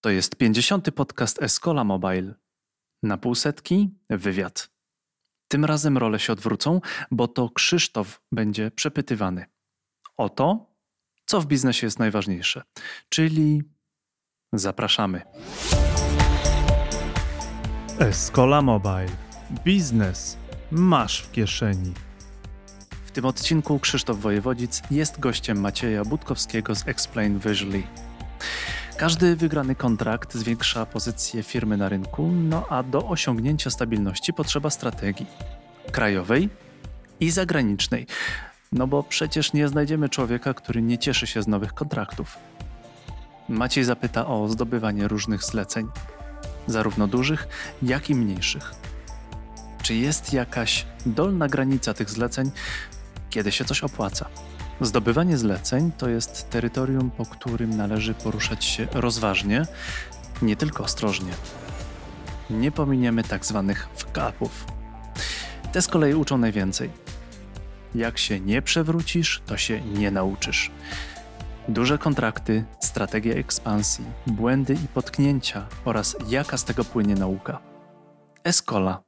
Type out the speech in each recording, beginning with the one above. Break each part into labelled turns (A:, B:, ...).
A: To jest 50. podcast Escola Mobile. Na półsetki wywiad. Tym razem role się odwrócą, bo to Krzysztof będzie przepytywany o to, co w biznesie jest najważniejsze. Czyli zapraszamy. Escola Mobile. Biznes masz w kieszeni. W tym odcinku Krzysztof Wojewodzic jest gościem Macieja Budkowskiego z Explain Visually. Każdy wygrany kontrakt zwiększa pozycję firmy na rynku, no a do osiągnięcia stabilności potrzeba strategii krajowej i zagranicznej. No bo przecież nie znajdziemy człowieka, który nie cieszy się z nowych kontraktów. Maciej zapyta o zdobywanie różnych zleceń, zarówno dużych, jak i mniejszych. Czy jest jakaś dolna granica tych zleceń, kiedy się coś opłaca? Zdobywanie zleceń to jest terytorium, po którym należy poruszać się rozważnie, nie tylko ostrożnie. Nie pominiemy tak zwanych wkapów. Te z kolei uczą najwięcej. Jak się nie przewrócisz, to się nie nauczysz. Duże kontrakty, strategia ekspansji, błędy i potknięcia oraz jaka z tego płynie nauka. Escola.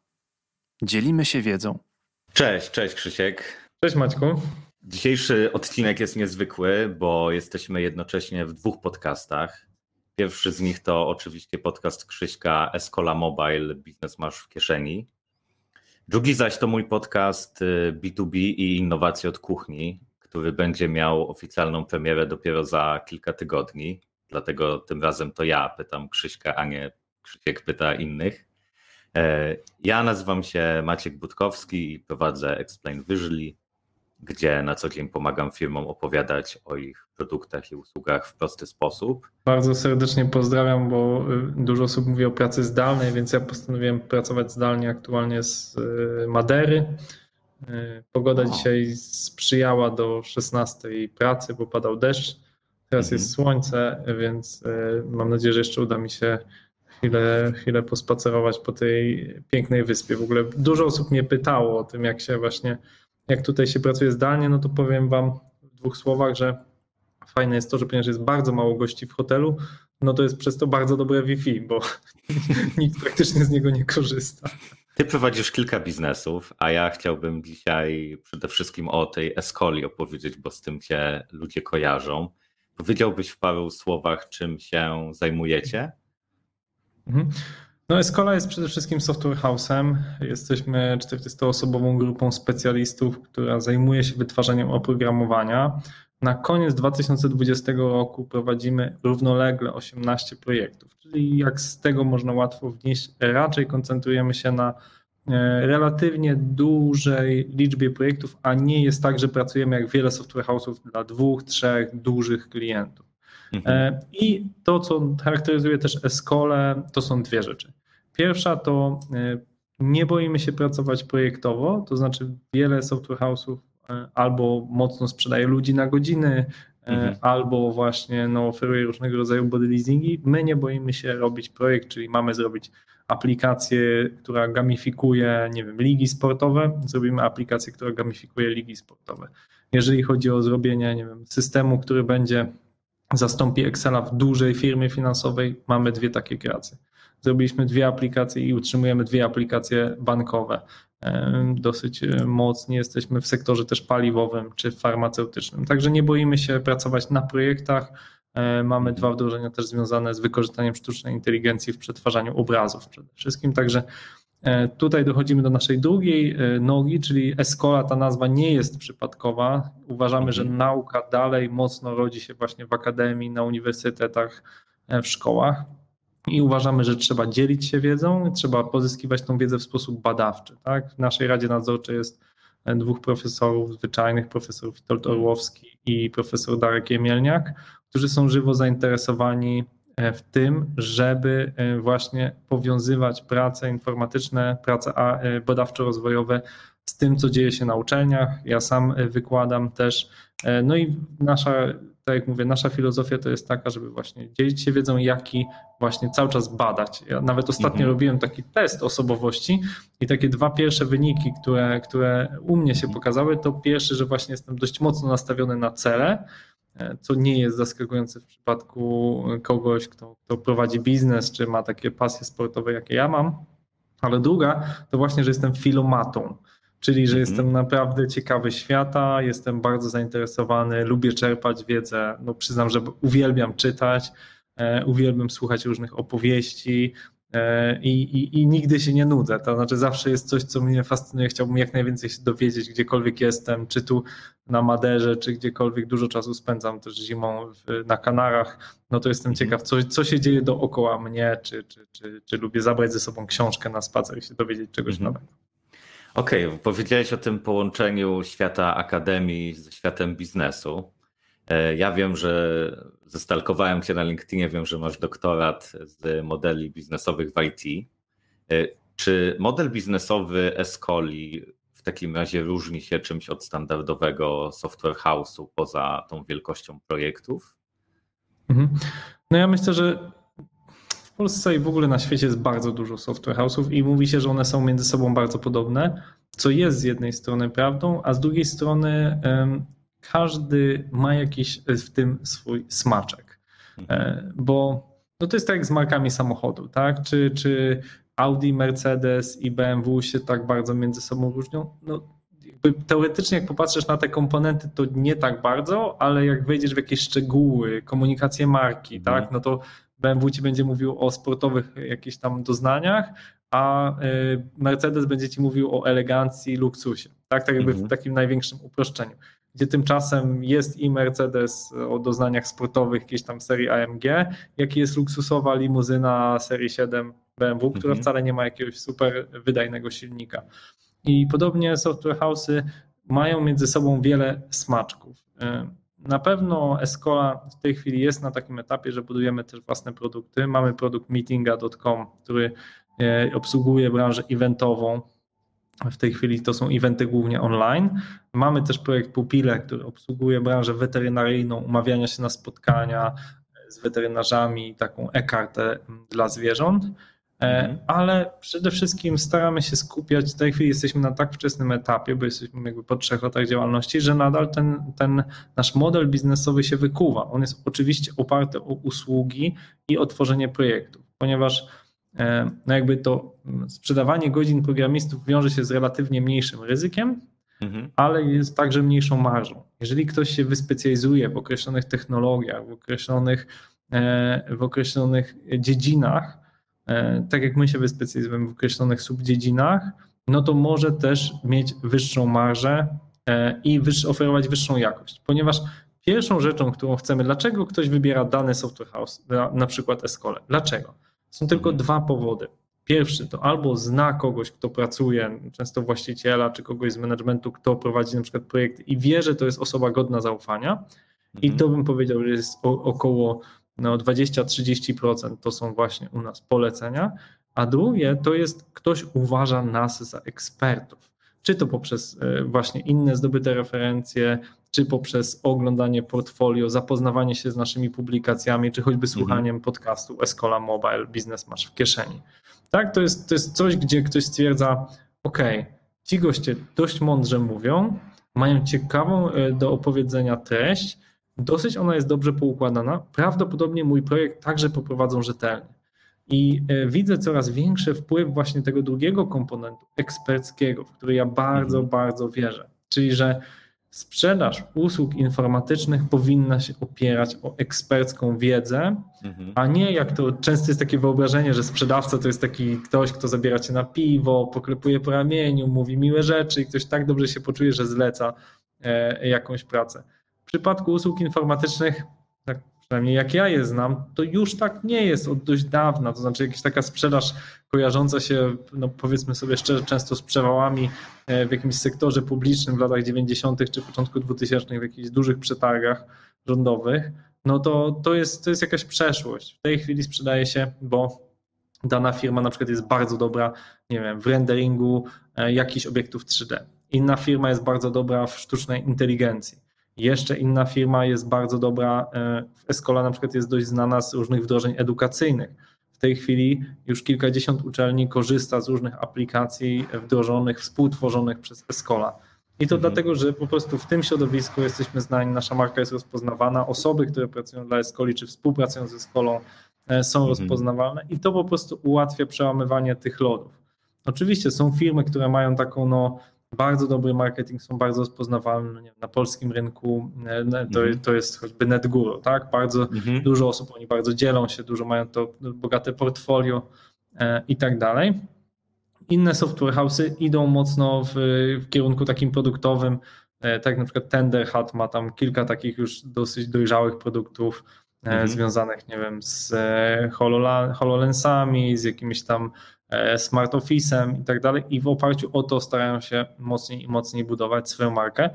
A: Dzielimy się wiedzą.
B: Cześć, cześć Krzysiek.
C: Cześć Maćku.
B: Dzisiejszy odcinek jest niezwykły, bo jesteśmy jednocześnie w dwóch podcastach. Pierwszy z nich to oczywiście podcast Krzyśka Escola Mobile Biznes masz w kieszeni. Drugi zaś to mój podcast B2B i innowacje od kuchni, który będzie miał oficjalną premierę dopiero za kilka tygodni. Dlatego tym razem to ja pytam Krzyśka, a nie Krzysiek pyta innych. Ja nazywam się Maciek Budkowski i prowadzę Explain Visually, gdzie na co dzień pomagam firmom opowiadać o ich produktach i usługach w prosty sposób.
C: Bardzo serdecznie pozdrawiam, bo y, dużo osób mówi o pracy zdalnej, więc ja postanowiłem pracować zdalnie aktualnie z y, Madery. Y, pogoda o. dzisiaj sprzyjała do 16 pracy, bo padał deszcz. Teraz mhm. jest słońce, więc mam nadzieję, że jeszcze uda mi się chwilę, chwilę pospacerować po tej pięknej wyspie. W ogóle dużo osób mnie pytało o tym, jak się właśnie jak tutaj się pracuje zdalnie, no to powiem Wam w dwóch słowach, że fajne jest to, że ponieważ jest bardzo mało gości w hotelu, no to jest przez to bardzo dobre Wi-Fi, bo nikt praktycznie z niego nie korzysta.
B: Ty prowadzisz kilka biznesów, a ja chciałbym dzisiaj przede wszystkim o tej Escoli opowiedzieć, bo z tym cię ludzie kojarzą. Powiedziałbyś w paru słowach, czym się zajmujecie?
C: Mhm. No Escola jest przede wszystkim software house'em. Jesteśmy 40-osobową grupą specjalistów, która zajmuje się wytwarzaniem oprogramowania. Na koniec 2020 roku prowadzimy równolegle 18 projektów, czyli jak z tego można łatwo wnieść, raczej koncentrujemy się na e, relatywnie dużej liczbie projektów, a nie jest tak, że pracujemy jak wiele software house'ów dla dwóch, trzech dużych klientów. Mhm. E, I to, co charakteryzuje też Escole, to są dwie rzeczy. Pierwsza to e, nie boimy się pracować projektowo, to znaczy wiele software house'ów e, albo mocno sprzedaje ludzi na godziny, e, mhm. albo właśnie no, oferuje różnego rodzaju body leasingi. My nie boimy się robić projekt, czyli mamy zrobić aplikację, która gamifikuje, nie wiem, ligi sportowe, zrobimy aplikację, która gamifikuje ligi sportowe. Jeżeli chodzi o zrobienie, nie wiem, systemu, który będzie zastąpi Excela w dużej firmie finansowej, mamy dwie takie kreacje zrobiliśmy dwie aplikacje i utrzymujemy dwie aplikacje bankowe. Dosyć e, mocni jesteśmy w sektorze też paliwowym czy farmaceutycznym. Także nie boimy się pracować na projektach. E, mamy dwa wdrożenia też związane z wykorzystaniem sztucznej inteligencji w przetwarzaniu obrazów przede wszystkim. Także e, Tutaj dochodzimy do naszej drugiej nogi, czyli Escola, ta nazwa nie jest przypadkowa. Uważamy, że mhm. nauka dalej mocno rodzi się właśnie w akademii, na uniwersytetach, w szkołach i uważamy, że trzeba dzielić się wiedzą, trzeba pozyskiwać tą wiedzę w sposób badawczy. Tak? W naszej Radzie Nadzorczej jest e, dwóch profesorów zwyczajnych, profesor Witold Orłowski i profesor Darek Jemielniak, którzy są żywo zainteresowani e, w tym, żeby e, właśnie powiązywać prace informatyczne, prace badawczo-rozwojowe z tym, co dzieje się na uczelniach. Ja sam wykładam też. No i nasza tak jak mówię, nasza filozofia to jest taka, żeby właśnie dzielić się wiedzą, jak i właśnie cały czas badać. Ja nawet ostatnio mhm. robiłem taki test osobowości i takie dwa pierwsze wyniki, które, które u mnie się pokazały, to pierwszy, że właśnie jestem dość mocno nastawiony na cele co nie jest zaskakujące w przypadku kogoś, kto, kto prowadzi biznes, czy ma takie pasje sportowe, jakie ja mam. Ale druga to właśnie, że jestem filomatą, czyli że mhm. jestem naprawdę ciekawy świata, jestem bardzo zainteresowany, lubię czerpać wiedzę. No przyznam, że uwielbiam czytać, e, uwielbiam słuchać różnych opowieści, E, I, i, nigdy się nie nudzę. To znaczy, zawsze jest coś, co mnie fascynuje. Chciałbym jak najwięcej się dowiedzieć, gdziekolwiek jestem, czy tu na Maderze, czy gdziekolwiek dużo czasu spędzam też zimą w, na Kanarach. No to jestem mhm. ciekaw, co, co się dzieje dookoła mnie, czy, czy, czy, czy lubię zabrać ze sobą książkę na spacer i się dowiedzieć czegoś mhm. nowego.
B: Okej, okay, powiedziałeś o tym połączeniu świata akademii ze światem biznesu. E, ja wiem, że zestalkowałem cię na LinkedInie, wiem, że masz doktorat z modeli biznesowych w IT. E, czy model biznesowy Escoli w takim razie różni się czymś od standardowego software house'u poza tą wielkością projektów?
C: Mhm. No ja myślę, że w Polsce i w ogóle na świecie jest bardzo dużo software house'ów i mówi się, że one są między sobą bardzo podobne, co jest z jednej strony prawdą, a z drugiej strony każdy ma jakiś e, w tym swój smaczek. E, bo no to jest tak jak z markami samochodu, tak? Czy, czy Audi, Mercedes i BMW się tak bardzo między sobą różnią? No, teoretycznie, jak popatrzysz na te komponenty, to nie tak bardzo, ale jak wejdziesz w jakieś szczegóły, komunikację marki, tak, no to BMW ci będzie mówił o sportowych jakichś tam doznaniach, a e, Mercedes będzie ci mówił o elegancji, luksusie, tak, tak jakby w mhm. takim największym uproszczeniu gdzie tymczasem jest i Mercedes o doznaniach sportowych jakiejś tam serii AMG, jak i jest luksusowa limuzyna serii 7 BMW, która mhm. wcale nie ma jakiegoś super wydajnego silnika. I podobnie software house'y mają między sobą wiele smaczków. Na pewno Escola w tej chwili jest na takim etapie, że budujemy też własne produkty. Mamy produkt meetinga.com, który y, obsługuje branżę eventową, w tej chwili to są eventy głównie online. Mamy też projekt Pupile, który obsługuje branżę weterynaryjną, umawiania się na spotkania z weterynarzami, taką e-kartę dla zwierząt. E, mhm. Ale przede wszystkim staramy się skupiać, w tej chwili jesteśmy na tak wczesnym etapie, bo jesteśmy jakby po trzech latach działalności, że nadal ten, ten nasz model biznesowy się wykuwa. On jest oczywiście oparty o usługi i o tworzenie projektów, ponieważ E, no jakby to mm, sprzedawanie godzin programistów wiąże się z relatywnie mniejszym ryzykiem, mhm. ale jest także mniejszą marżą. Jeżeli ktoś się wyspecjalizuje w określonych technologiach, w określonych, e, w określonych dziedzinach, tak jak my się wyspecjalizujemy w określonych subdziedzinach, no to może też mieć wyższą marżę i oferować wyższą jakość, ponieważ pierwszą rzeczą, którą chcemy, dlaczego ktoś wybiera dany software house, na przykład Escole, dlaczego? Są tylko mhm. dwa powody. Pierwszy to albo zna kogoś, kto pracuje, często właściciela czy kogoś z managementu, kto prowadzi na przykład projekt i wie, że to jest osoba godna zaufania. I mhm. to bym powiedział, że jest około no, 20-30% to są właśnie u nas polecenia. A drugie to jest ktoś uważa nas za ekspertów. Czy to poprzez e, właśnie inne zdobyte referencje, czy poprzez oglądanie portfolio, zapoznawanie się z naszymi publikacjami, czy choćby mhm. słuchaniem podcastu Escola Mobile Biznes masz w kieszeni. Tak, to jest, to jest coś, gdzie ktoś stwierdza, ok, ci goście dość mądrze mówią, mają ciekawą e, do opowiedzenia treść, dosyć ona jest dobrze poukładana, prawdopodobnie mój projekt także poprowadzą rzetelnie. I e, widzę coraz większy wpływ właśnie tego drugiego komponentu eksperckiego, w który ja bardzo, mhm. bardzo wierzę. Czyli, że sprzedaż usług informatycznych powinna się opierać o ekspercką wiedzę, mhm. a nie jak to często jest takie wyobrażenie, że sprzedawca to jest taki ktoś, kto zabiera cię na piwo, poklepuje po ramieniu, mówi miłe rzeczy i ktoś tak dobrze się poczuje, że zleca e, jakąś pracę. Przypadku usług informatycznych tak przynajmniej jak ja je znam, to już tak nie jest od dość dawna. To znaczy, jakaś taka sprzedaż kojarząca się, no powiedzmy sobie szczerze, często z przewałami e, w jakimś sektorze publicznym w latach 90. czy początku 2000 w jakichś dużych przetargach rządowych, no to, to, jest, to jest jakaś przeszłość. W tej chwili sprzedaje się, bo dana firma na przykład jest bardzo dobra, nie wiem, w renderingu e, jakichś obiektów 3D. Inna firma jest bardzo dobra w sztucznej inteligencji jeszcze inna firma jest bardzo dobra, e, w Escola na przykład jest dość znana z różnych wdrożeń edukacyjnych. W tej chwili już kilkadziesiąt uczelni korzysta z różnych aplikacji wdrożonych, współtworzonych przez Escola. I to mhm. dlatego, że po prostu w tym środowisku jesteśmy znani, nasza marka jest rozpoznawana, osoby, które pracują dla Escoli czy współpracują ze Escolą e, są mhm. rozpoznawalne i to po prostu ułatwia przełamywanie tych lodów. Oczywiście są firmy, które mają taką no, bardzo dobry marketing, są bardzo rozpoznawalne wiem, na polskim rynku. E, to, mhm. to jest choćby NetGuru, tak? Bardzo mhm. dużo osób, oni bardzo dzielą się, dużo mają to bogate portfolio e, i tak dalej. Inne software house'y idą mocno w, w kierunku takim produktowym, e, tak na przykład Tenderhat ma tam kilka takich już dosyć dojrzałych produktów mhm. związanych, nie wiem, z HoloLensami, z jakimiś tam E, smart Office'em i tak dalej i w oparciu o to starają się mocniej i mocniej budować swoją markę.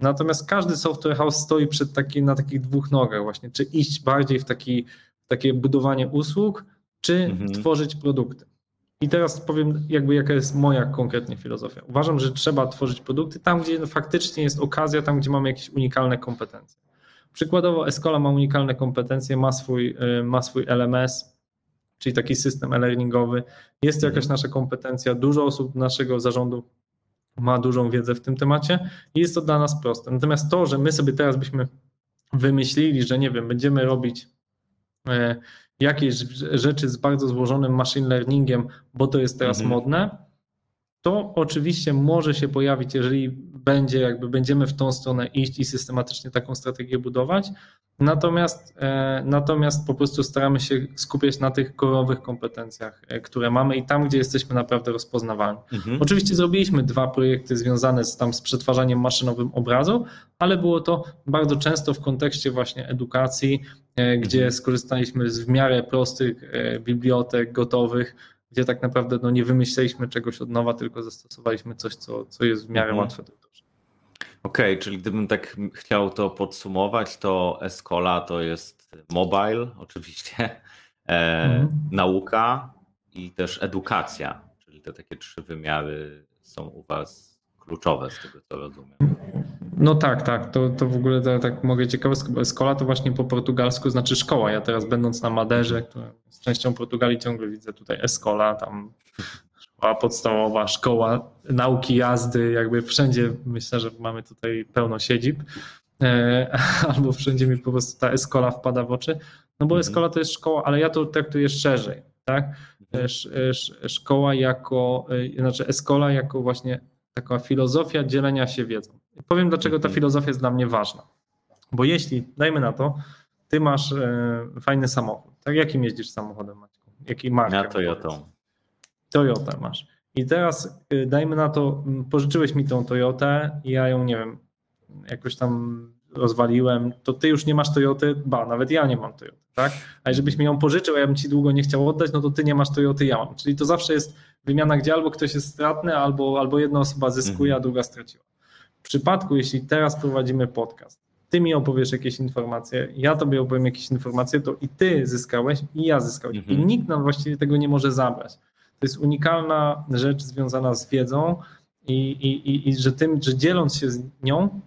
C: Natomiast każdy software house stoi przed taki, na takich dwóch nogach właśnie, czy iść bardziej w, taki, takie budowanie usług, czy mhm. tworzyć produkty. I teraz powiem jakby jaka jest moja konkretnie filozofia. Uważam, że trzeba tworzyć produkty tam, gdzie faktycznie jest okazja, tam, gdzie mamy jakieś unikalne kompetencje. Przykładowo Escola ma unikalne kompetencje, ma swój, y, ma swój LMS, czyli taki system e-learningowy. Jest to jakaś mhm. nasza kompetencja, dużo osób naszego zarządu ma dużą wiedzę w tym temacie i jest to dla nas proste. Natomiast to, że my sobie teraz byśmy wymyślili, że nie wiem, będziemy robić e, jakieś rzeczy z bardzo złożonym machine learningiem, bo to jest teraz mhm. modne, to oczywiście może się pojawić, jeżeli będzie, jakby będziemy w tą stronę iść i systematycznie taką strategię budować. Natomiast, e, natomiast po prostu staramy się skupiać na tych korowych kompetencjach, e, które mamy i tam, gdzie jesteśmy naprawdę rozpoznawalni. Mhm. Oczywiście zrobiliśmy dwa projekty związane z, tam, z przetwarzaniem maszynowym obrazu, ale było to bardzo często w kontekście właśnie edukacji, e, gdzie mhm. skorzystaliśmy z w miarę prostych bibliotek gotowych, gdzie tak naprawdę no, nie wymyśleliśmy czegoś od nowa, tylko zastosowaliśmy coś, co, co jest w miarę mhm. łatwe do wdrożenia.
B: Okej, okay, czyli gdybym tak chciał to podsumować, to Escola to jest mobile oczywiście, e, mhm. nauka i też edukacja, czyli te takie trzy wymiary są u Was kluczowe z tego co rozumiem.
C: No tak, tak. To, to w ogóle to, tak mogę ciekawostkę, bo Escola to właśnie po portugalsku znaczy szkoła. Ja teraz będąc na Maderze, która jest częścią Portugalii, ciągle widzę tutaj Escola, tam szkoła podstawowa, szkoła nauki jazdy, jakby wszędzie myślę, że mamy tutaj pełno siedzib. E, albo wszędzie mi po prostu ta Escola wpada w oczy. No bo mhm. Escola to jest szkoła, ale ja to traktuję szerzej, tak? Mhm. Szkoła jako, e, znaczy Escola jako właśnie taka filozofia dzielenia się wiedzą. Powiem, dlaczego ta mhm. filozofia jest dla mnie ważna. Bo jeśli, dajmy na to, ty masz e, fajny samochód, tak? Jakim jeździsz samochodem, Maćku? Jaki markę?
B: Ja Toyotą.
C: Toyota masz. I teraz e, dajmy na to, pożyczyłeś mi tą Toyotę i ja ją, nie wiem, jakoś tam rozwaliłem, to ty już nie masz Toyoty, ba, nawet ja nie mam Toyoty, tak? A jeżeli byś mi ją pożyczył, a ja bym ci długo nie chciał oddać, no to ty nie masz Toyoty, ja mam. Czyli to zawsze jest wymiana, gdzie albo ktoś jest stratny, albo, albo jedna osoba zyskuje, a mhm. druga straciła. W przypadku, jeśli teraz prowadzimy podcast, ty mi opowiesz jakieś informacje, ja tobie opowiem jakieś informacje, to i ty zyskałeś, i ja zyskałem. Mhm. I nikt nam właściwie tego nie może zabrać. To jest unikalna rzecz związana z wiedzą i, i, i, i że tym, że dzieląc się z nią,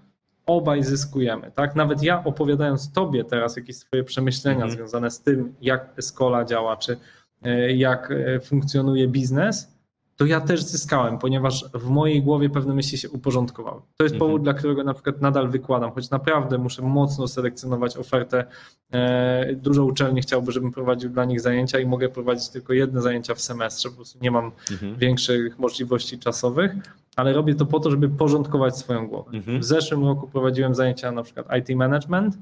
C: obaj zyskujemy. Tak? Nawet ja opowiadając tobie teraz jakieś swoje przemyślenia mhm. związane z tym, jak Escola działa, czy e, jak e, funkcjonuje biznes, to ja też zyskałem, ponieważ w mojej głowie pewne myśli się uporządkowały. To jest powód, mhm. dla którego na przykład nadal wykładam, choć naprawdę muszę mocno selekcjonować ofertę. E, dużo uczelni chciałby, żebym prowadził dla nich zajęcia i mogę prowadzić tylko jedne zajęcia w semestrze, po prostu nie mam mhm. większych możliwości czasowych, ale robię to po to, żeby porządkować swoją głowę. Mhm. W zeszłym roku prowadziłem zajęcia na przykład IT management,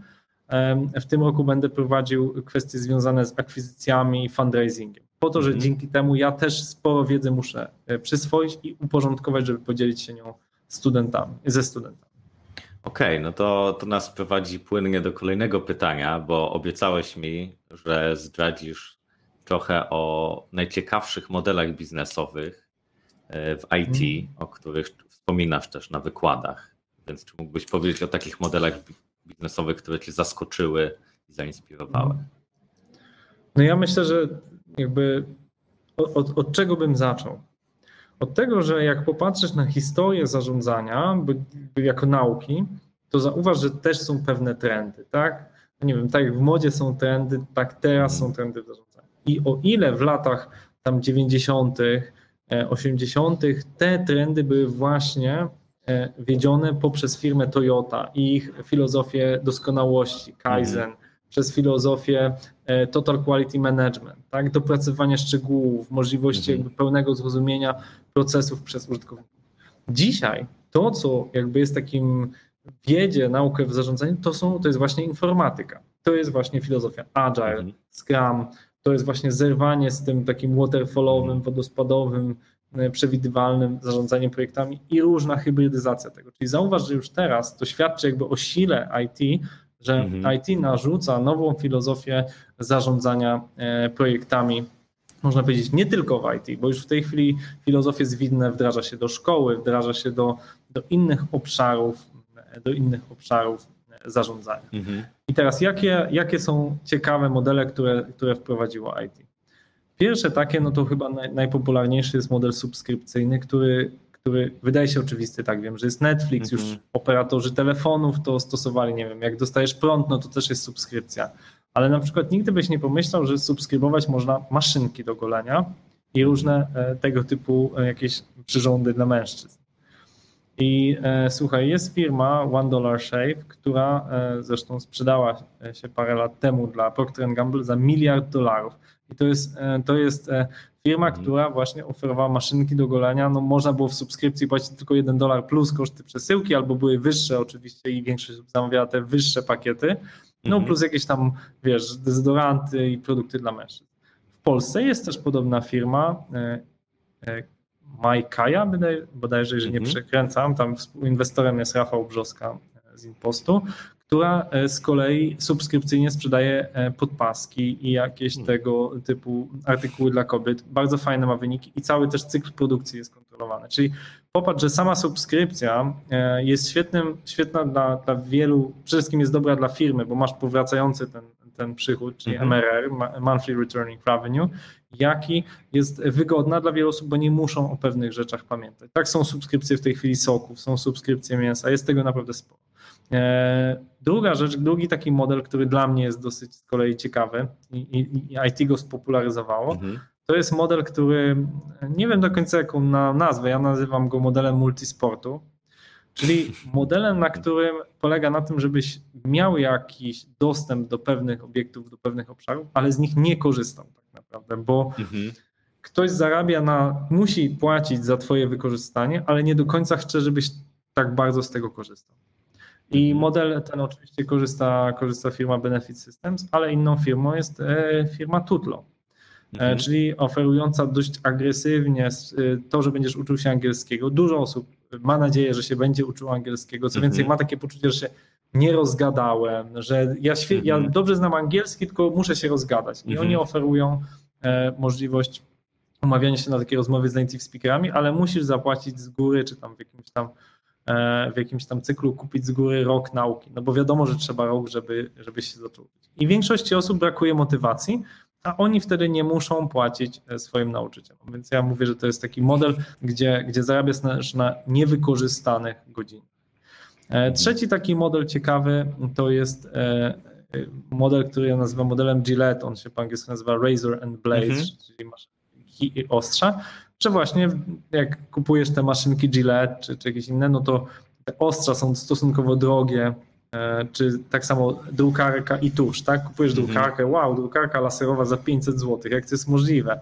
C: w tym roku będę prowadził kwestie związane z akwizycjami i fundraisingiem po to, że mhm. dzięki temu ja też sporo wiedzy muszę e, przyswoić i uporządkować, żeby podzielić się nią studentami, ze studentami.
B: Okej, okay, no to, to nas prowadzi płynnie do kolejnego pytania, bo obiecałeś mi, że zdradzisz trochę o najciekawszych modelach biznesowych e, w IT, hmm. o których wspominasz też na wykładach. Więc czy mógłbyś powiedzieć o takich modelach biznesowych, które cię zaskoczyły i zainspirowały?
C: No ja myślę, że jakby od, od czego bym zaczął? Od tego, że jak popatrzysz na historię zarządzania jako nauki, to zauważ, że też są pewne trendy, tak? Nie wiem, tak jak w modzie są trendy, tak teraz są trendy w zarządzaniu. I o ile w latach tam 90., 80., e, te trendy były właśnie wiedziony poprzez firmę Toyota i ich filozofię doskonałości, Kaizen, mhm. Przez filozofię Total Quality Management, tak? dopracowanie szczegółów, możliwości mhm. jakby pełnego zrozumienia procesów przez użytkowników. Dzisiaj to, co jakby jest takim wiedzie, naukę w zarządzaniu, to, są, to jest właśnie informatyka. To jest właśnie filozofia Agile, mhm. Scrum, to jest właśnie zerwanie z tym takim waterfallowym, mhm. wodospadowym, e, przewidywalnym zarządzaniem projektami i różna hybrydyzacja tego. Czyli zauważ, że już teraz to świadczy jakby o sile IT, że mhm. IT narzuca nową filozofię zarządzania e, projektami można powiedzieć, nie tylko w IT, bo już w tej chwili filozofie zwinne wdraża się do szkoły, wdraża się do, do innych obszarów, do innych obszarów zarządzania. Mhm. I teraz jakie, jakie są ciekawe modele, które, które wprowadziło IT? Pierwsze takie, no to chyba naj, najpopularniejszy jest model subskrypcyjny, który, który wydaje się oczywisty, tak wiem, że jest Netflix, mhm. już operatorzy telefonów to stosowali, nie wiem, jak dostajesz prąd, no to też jest subskrypcja ale na przykład nigdy byś nie pomyślał, że subskrybować można maszynki do golenia i różne e, tego typu e, jakieś przyrządy dla mężczyzn. I e, słuchaj, jest firma One Dollar Shave, która e, zresztą sprzedała się parę lat temu dla Procter Gamble za miliard dolarów. I to jest, e, to jest e, firma, mhm. która właśnie oferowała maszynki do golenia. No, można było w subskrypcji płacić tylko 1 dolar plus koszty przesyłki, albo były wyższe oczywiście i większość zamawiała te wyższe pakiety. No mhm. plus jakieś tam, wiesz, dezodoranty i produkty dla mężczyzn. W Polsce jest też podobna firma, e, e, Majkaja, bodajże, jeżeli nie mhm. przekręcam, tam inwestorem jest Rafał Brzoska e, z Impostu, która z kolei subskrypcyjnie sprzedaje podpaski i jakieś hmm. tego typu artykuły dla kobiet. Bardzo fajne ma wyniki i cały też cykl produkcji jest kontrolowany. Czyli popatrz, że sama subskrypcja e, jest świetnym, świetna dla, dla wielu, przede wszystkim jest dobra dla firmy, bo masz powracający ten, ten przychód, czyli mhm. MRR, Monthly Returning Revenue, jaki jest wygodna dla wielu osób, bo nie muszą o pewnych rzeczach pamiętać. Tak są subskrypcje w tej chwili soków, są subskrypcje mięsa, jest tego naprawdę sporo. E, druga rzecz, drugi taki model, który dla mnie jest dosyć z kolei ciekawy i, i, i IT go spopularyzowało, mhm to jest model, który nie wiem do końca jaką na nazwę, ja nazywam go modelem multisportu, czyli modelem, na którym polega na tym, żebyś miał jakiś dostęp do pewnych obiektów, do pewnych obszarów, ale z nich nie korzystał tak naprawdę, bo mhm. ktoś zarabia na, musi płacić za twoje wykorzystanie, ale nie do końca chce, żebyś tak bardzo z tego korzystał. I mhm. model ten oczywiście korzysta, korzysta firma Benefit Systems, ale inną firmą jest e, firma Tutlo. E, mhm. czyli oferująca dość agresywnie y, to, że będziesz uczył się angielskiego. Dużo osób ma nadzieję, że się będzie uczył angielskiego. Co więcej, mhm. ma takie poczucie, że się nie rozgadałem, że ja, ja mhm. dobrze znam angielski, tylko muszę się rozgadać. I oni oferują e, możliwość umawiania się na takie rozmowy z native speakerami, ale musisz zapłacić z góry, czy tam w jakimś tam e, w jakimś tam cyklu kupić z góry rok nauki, no bo wiadomo, że trzeba rok, żeby, żeby się zaczął. I większości osób brakuje motywacji, a oni wtedy nie muszą płacić e, swoim nauczycielom. Więc ja mówię, że to jest taki model, gdzie, gdzie zarabiasz na, niewykorzystanych godzinach. E, trzeci taki model ciekawy to jest e, model, który ja nazywam modelem Gillette, on się po angielsku nazywa Razor and Blade, mhm. czyli masz ostrza, że właśnie jak kupujesz te maszynki Gillette czy, czy jakieś inne, no to te ostrza są stosunkowo drogie, E, czy tak samo drukarka i tusz, tak? Kupujesz mhm. drukarkę, wow, drukarka laserowa za 500 zł, jak to jest możliwe?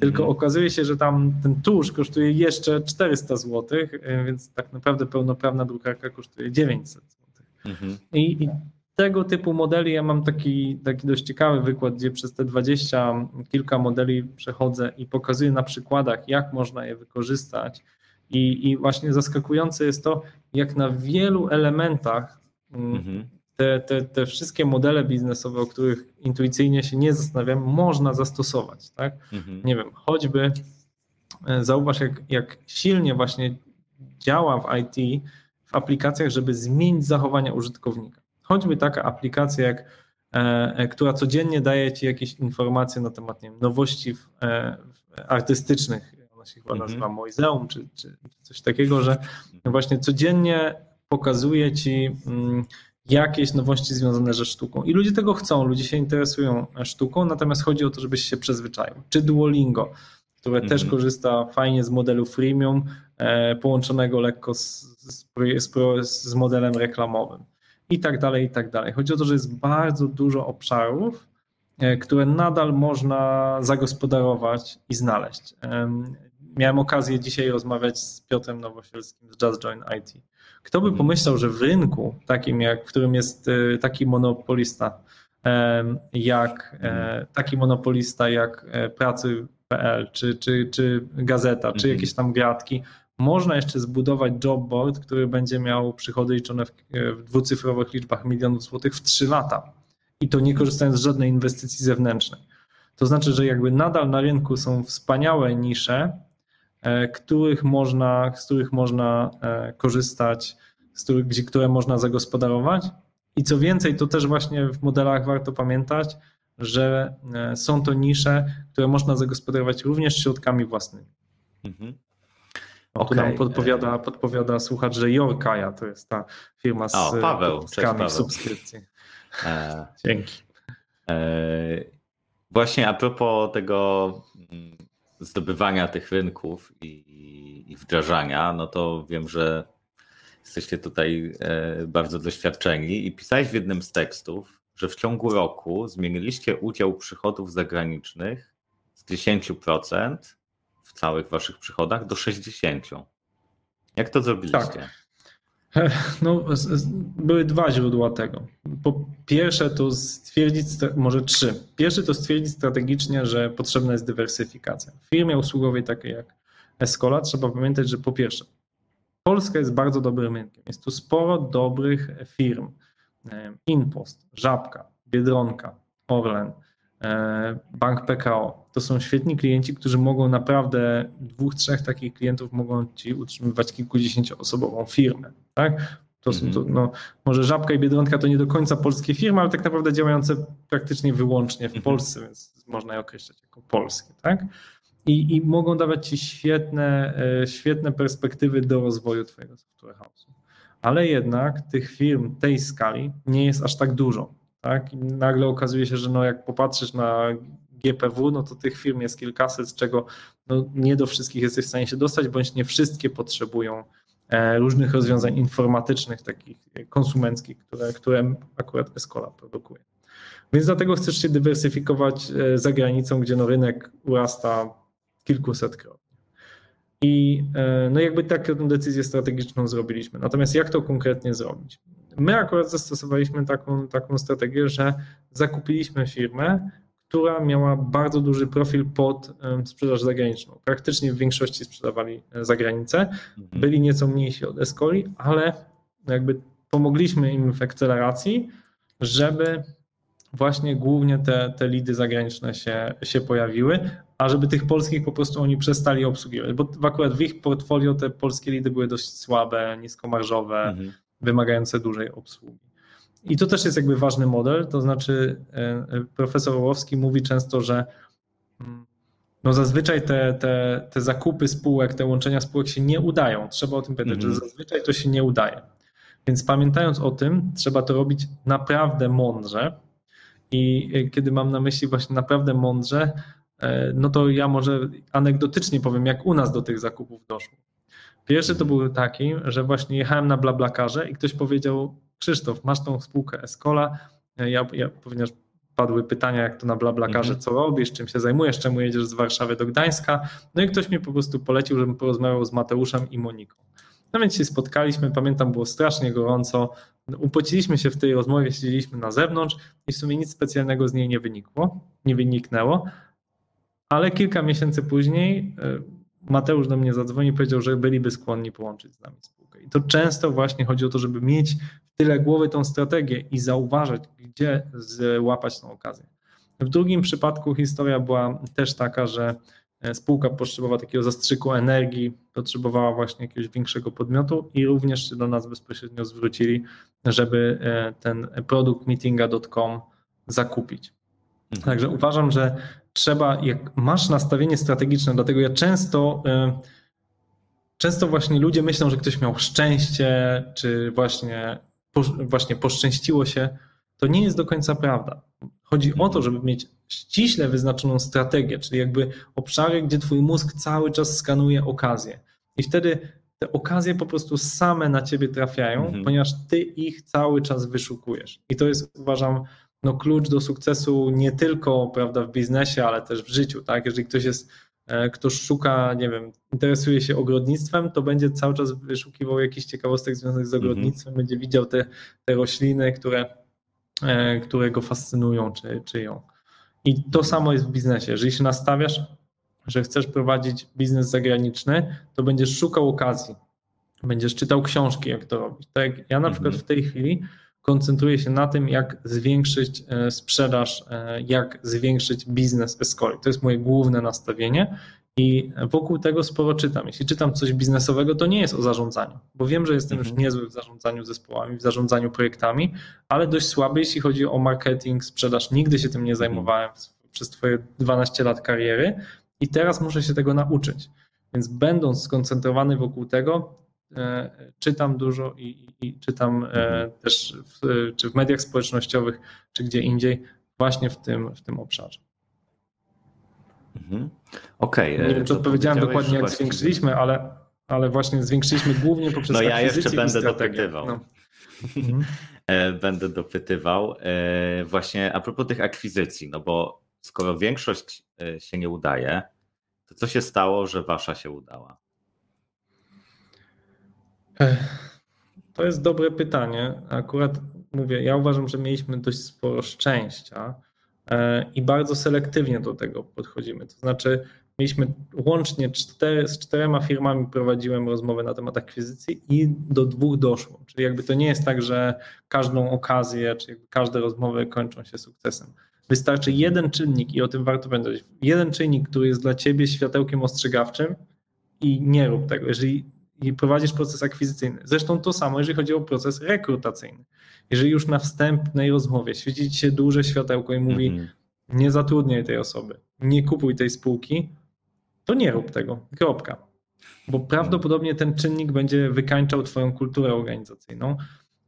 C: Tylko mhm. okazuje się, że tam ten tusz kosztuje jeszcze 400 zł, e, więc tak naprawdę pełnoprawna drukarka kosztuje 900 zł. Mhm. I, I, tego typu modeli ja mam taki, taki dość ciekawy wykład, gdzie przez te 20 kilka modeli przechodzę i pokazuję na przykładach, jak można je wykorzystać. I, I właśnie zaskakujące jest to, jak na wielu elementach Mhm. Te, te, te wszystkie modele biznesowe, o których intuicyjnie się nie zastanawiam, można zastosować. Tak? Mhm. Nie wiem, choćby e, zauważ, jak, jak silnie właśnie działa w IT, w aplikacjach, żeby zmienić zachowania użytkownika. Choćby taka aplikacja, jak, e, e która codziennie daje Ci jakieś informacje na temat nie wiem, nowości w, e, w artystycznych, ona się chyba mhm. nazywa Moiseum, czy, czy coś takiego, że właśnie codziennie pokazuje ci mm, jakieś nowości związane ze sztuką. I ludzie tego chcą, ludzie się interesują sztuką, natomiast chodzi o to, żebyś się przyzwyczaił. Czy Duolingo, które też
B: Mhm.
C: korzysta fajnie z modelu freemium, połączonego lekko z, z, z, z modelem reklamowym i tak dalej, i tak dalej. Chodzi o to, że jest bardzo dużo obszarów, e, które nadal można zagospodarować i znaleźć. Em, Miałem okazję dzisiaj rozmawiać z Piotrem Nowosielskim z Just Join IT. Kto by
B: Mhm.
C: pomyślał, że w rynku takim, jak, w którym jest e, taki monopolista, jak e, taki monopolista jak e, pracy.pl, czy, czy, czy gazeta, czy
B: Mhm.
C: jakieś tam gratki, można jeszcze zbudować jobboard, który będzie miał przychody liczone w, w dwucyfrowych liczbach milionów złotych w 3 lata. I to nie korzystając z żadnej inwestycji zewnętrznej. To znaczy, że jakby nadal na rynku są wspaniałe nisze, e, których można, z których można e, korzystać, z których, gdzie, które można zagospodarować. I co więcej, to też właśnie w modelach warto pamiętać, że e, są to nisze, które można zagospodarować również środkami własnymi.
B: Mhm.
C: O, Tu nam podpowiada, podpowiada słuchacz, że Yorkaja to jest ta firma z
B: O, Paweł.
C: w subskrypcji.
B: E,
C: Dzięki.
B: e, właśnie a propos tego mm, zdobywania tych rynków i, i wdrażania, no to wiem, że jesteście tutaj e, bardzo doświadczeni i pisałeś w jednym z tekstów, że w ciągu roku zmieniliście udział przychodów zagranicznych z 10% w całych waszych przychodach do 60%. Jak to zrobiliście?
C: No, z- z- były dwa źródła tego. Po pierwsze to stwierdzić, może trzy. Pierwszy to stwierdzić strategicznie, że potrzebna jest dywersyfikacja. W firmie usługowej takiej jak Escola trzeba pamiętać, że po pierwsze Polska jest bardzo dobrym rynkiem. Jest tu sporo dobrych firm. E, Inpost, Żabka, Biedronka, Orlen, Bank PKO. To są świetni klienci, którzy mogą naprawdę, dwóch, trzech takich klientów mogą ci utrzymywać kilkudziesięcioosobową firmę. Tak? To są to,
B: Mhm.
C: no, może Żabka i Biedronka to nie do końca polskie firmy, ale tak naprawdę działające praktycznie wyłącznie w
B: Mhm.
C: Polsce, więc można je określać jako polskie. Tak? I, I mogą dawać ci świetne, e, świetne perspektywy do rozwoju twojego software house'u. Ale jednak tych firm tej skali nie jest aż tak dużo. Tak? I nagle okazuje się, że no jak popatrzysz na GPW, no to tych firm jest kilkaset, z czego no nie do wszystkich jesteś w stanie się dostać, bądź nie wszystkie potrzebują e, różnych rozwiązań informatycznych, takich konsumenckich, które, które akurat Escola produkuje. Więc dlatego chcesz się dywersyfikować e, za granicą, gdzie no rynek urasta kilkusetkrotnie. I e, no jakby taką decyzję strategiczną zrobiliśmy. Natomiast jak to konkretnie zrobić? My akurat zastosowaliśmy taką, taką strategię, że zakupiliśmy firmę, która miała bardzo duży profil pod sprzedaż zagraniczną. Praktycznie w większości sprzedawali e, za granicę.
B: Mhm.
C: Byli nieco mniejsi od Escoli, ale jakby pomogliśmy im w akceleracji, żeby właśnie głównie te, te lidy zagraniczne się, się pojawiły, a żeby tych polskich po prostu oni przestali obsługiwać, bo akurat w ich portfolio te polskie lidy były dość słabe, niskomarżowe,
B: Mhm.
C: Wymagające dużej obsługi. I to też jest jakby ważny model, to znaczy e, e, profesor Orłowski mówi często, że mm, no zazwyczaj te, te, te zakupy spółek, te łączenia spółek się nie udają. Trzeba o tym pamiętać,
B: Mhm.
C: że zazwyczaj to się nie udaje. Więc pamiętając o tym, trzeba to robić naprawdę mądrze. I e, kiedy mam na myśli właśnie naprawdę mądrze, no to ja może anegdotycznie powiem, jak u nas do tych zakupów doszło. Pierwszy to był taki, że właśnie jechałem na Blablakarze i ktoś powiedział, Krzysztof, masz tą spółkę Escola, ja, ja ponieważ padły pytania, jak to na Blablakarze,
B: Mhm.
C: co robisz, czym się zajmujesz, czemu jedziesz z Warszawy do Gdańska, no i ktoś mi po prostu polecił, żebym porozmawiał z Mateuszem i Moniką. No więc się spotkaliśmy, pamiętam, było strasznie gorąco, upociliśmy się w tej rozmowie, siedzieliśmy na zewnątrz i w sumie nic specjalnego z niej nie wynikło, nie wyniknęło, ale kilka miesięcy później e, Mateusz do mnie zadzwonił i powiedział, że byliby skłonni połączyć z nami spółkę. I to często właśnie chodzi o to, żeby mieć w tyle głowy tą strategię i zauważyć, gdzie złapać tą okazję. W drugim przypadku historia była też taka, że e, spółka potrzebowała takiego zastrzyku energii, potrzebowała właśnie jakiegoś większego podmiotu i również się do nas bezpośrednio zwrócili, żeby e, ten produkt meetinga.com zakupić.
B: Mhm.
C: Także uważam, że trzeba, jak masz nastawienie strategiczne, dlatego ja często, e, często właśnie ludzie myślą, że ktoś miał szczęście, czy właśnie, po, właśnie poszczęściło się. To nie jest do końca prawda. Chodzi o to, żeby mieć ściśle wyznaczoną strategię, czyli jakby obszary, gdzie twój mózg cały czas skanuje okazje. I wtedy te okazje po prostu same na ciebie trafiają, mhm. ponieważ ty ich cały czas wyszukujesz. I to jest, uważam, no, klucz do sukcesu nie tylko prawda, w biznesie, ale też w życiu. Tak? Jeżeli ktoś jest, e, ktoś szuka, nie wiem, interesuje się ogrodnictwem, to będzie cały czas wyszukiwał jakichś ciekawostek związanych z mhm. ogrodnictwem, będzie widział te, te rośliny, które, e, które go fascynują, czy, czy ją. I to samo jest w biznesie. Jeżeli się nastawiasz, że chcesz prowadzić biznes zagraniczny, to będziesz szukał okazji. Będziesz czytał książki, jak to robić. Tak ja na przykład mhm. w tej chwili koncentruję się na tym, jak zwiększyć e, sprzedaż, e, jak zwiększyć biznes Escoli. To jest moje główne nastawienie i wokół tego sporo czytam. Jeśli czytam coś biznesowego, to nie jest o zarządzaniu, bo wiem, że jestem mhm. już niezły w zarządzaniu zespołami, w zarządzaniu projektami, ale dość słaby, jeśli chodzi o marketing, sprzedaż. Nigdy się tym nie mhm. zajmowałem przez Twoje 12 lat kariery i teraz muszę się tego nauczyć. Więc będąc skoncentrowany wokół tego, czytam dużo i, i, czytam e, mhm. też w, czy w mediach społecznościowych, czy gdzie indziej, właśnie w tym, w tym obszarze.
B: Mhm. Okej. Okay,
C: Nie wiem, czy odpowiedziałem dokładnie, jak właśnie... zwiększyliśmy, ale, ale właśnie zwiększyliśmy głównie poprzez
B: No ja jeszcze będę dopytywał. No. Mhm. E, będę dopytywał. Właśnie a propos tych akwizycji, no bo skoro większość e, się nie udaje, to co się stało, że wasza się udała?
C: To jest dobre pytanie. Akurat mówię, ja uważam, że mieliśmy dość sporo szczęścia e, i bardzo selektywnie do tego podchodzimy. To znaczy, mieliśmy łącznie cztery, z czterema firmami prowadziłem rozmowę na temat akwizycji i do dwóch doszło. Czyli jakby to nie jest tak, że każdą okazję, czy każde rozmowy kończą się sukcesem. Wystarczy jeden czynnik, i o tym warto pamiętać, jeden czynnik, który jest dla ciebie światełkiem ostrzegawczym i nie rób tego. Jeżeli prowadzisz proces akwizycyjny, zresztą to samo, jeżeli chodzi o proces rekrutacyjny. Jeżeli już na wstępnej rozmowie świeci ci się duże światełko i mówi, mm -hmm. nie zatrudniaj tej osoby, nie kupuj tej spółki, to nie rób tego. Kropka. Bo prawdopodobnie ten czynnik będzie wykańczał Twoją kulturę organizacyjną.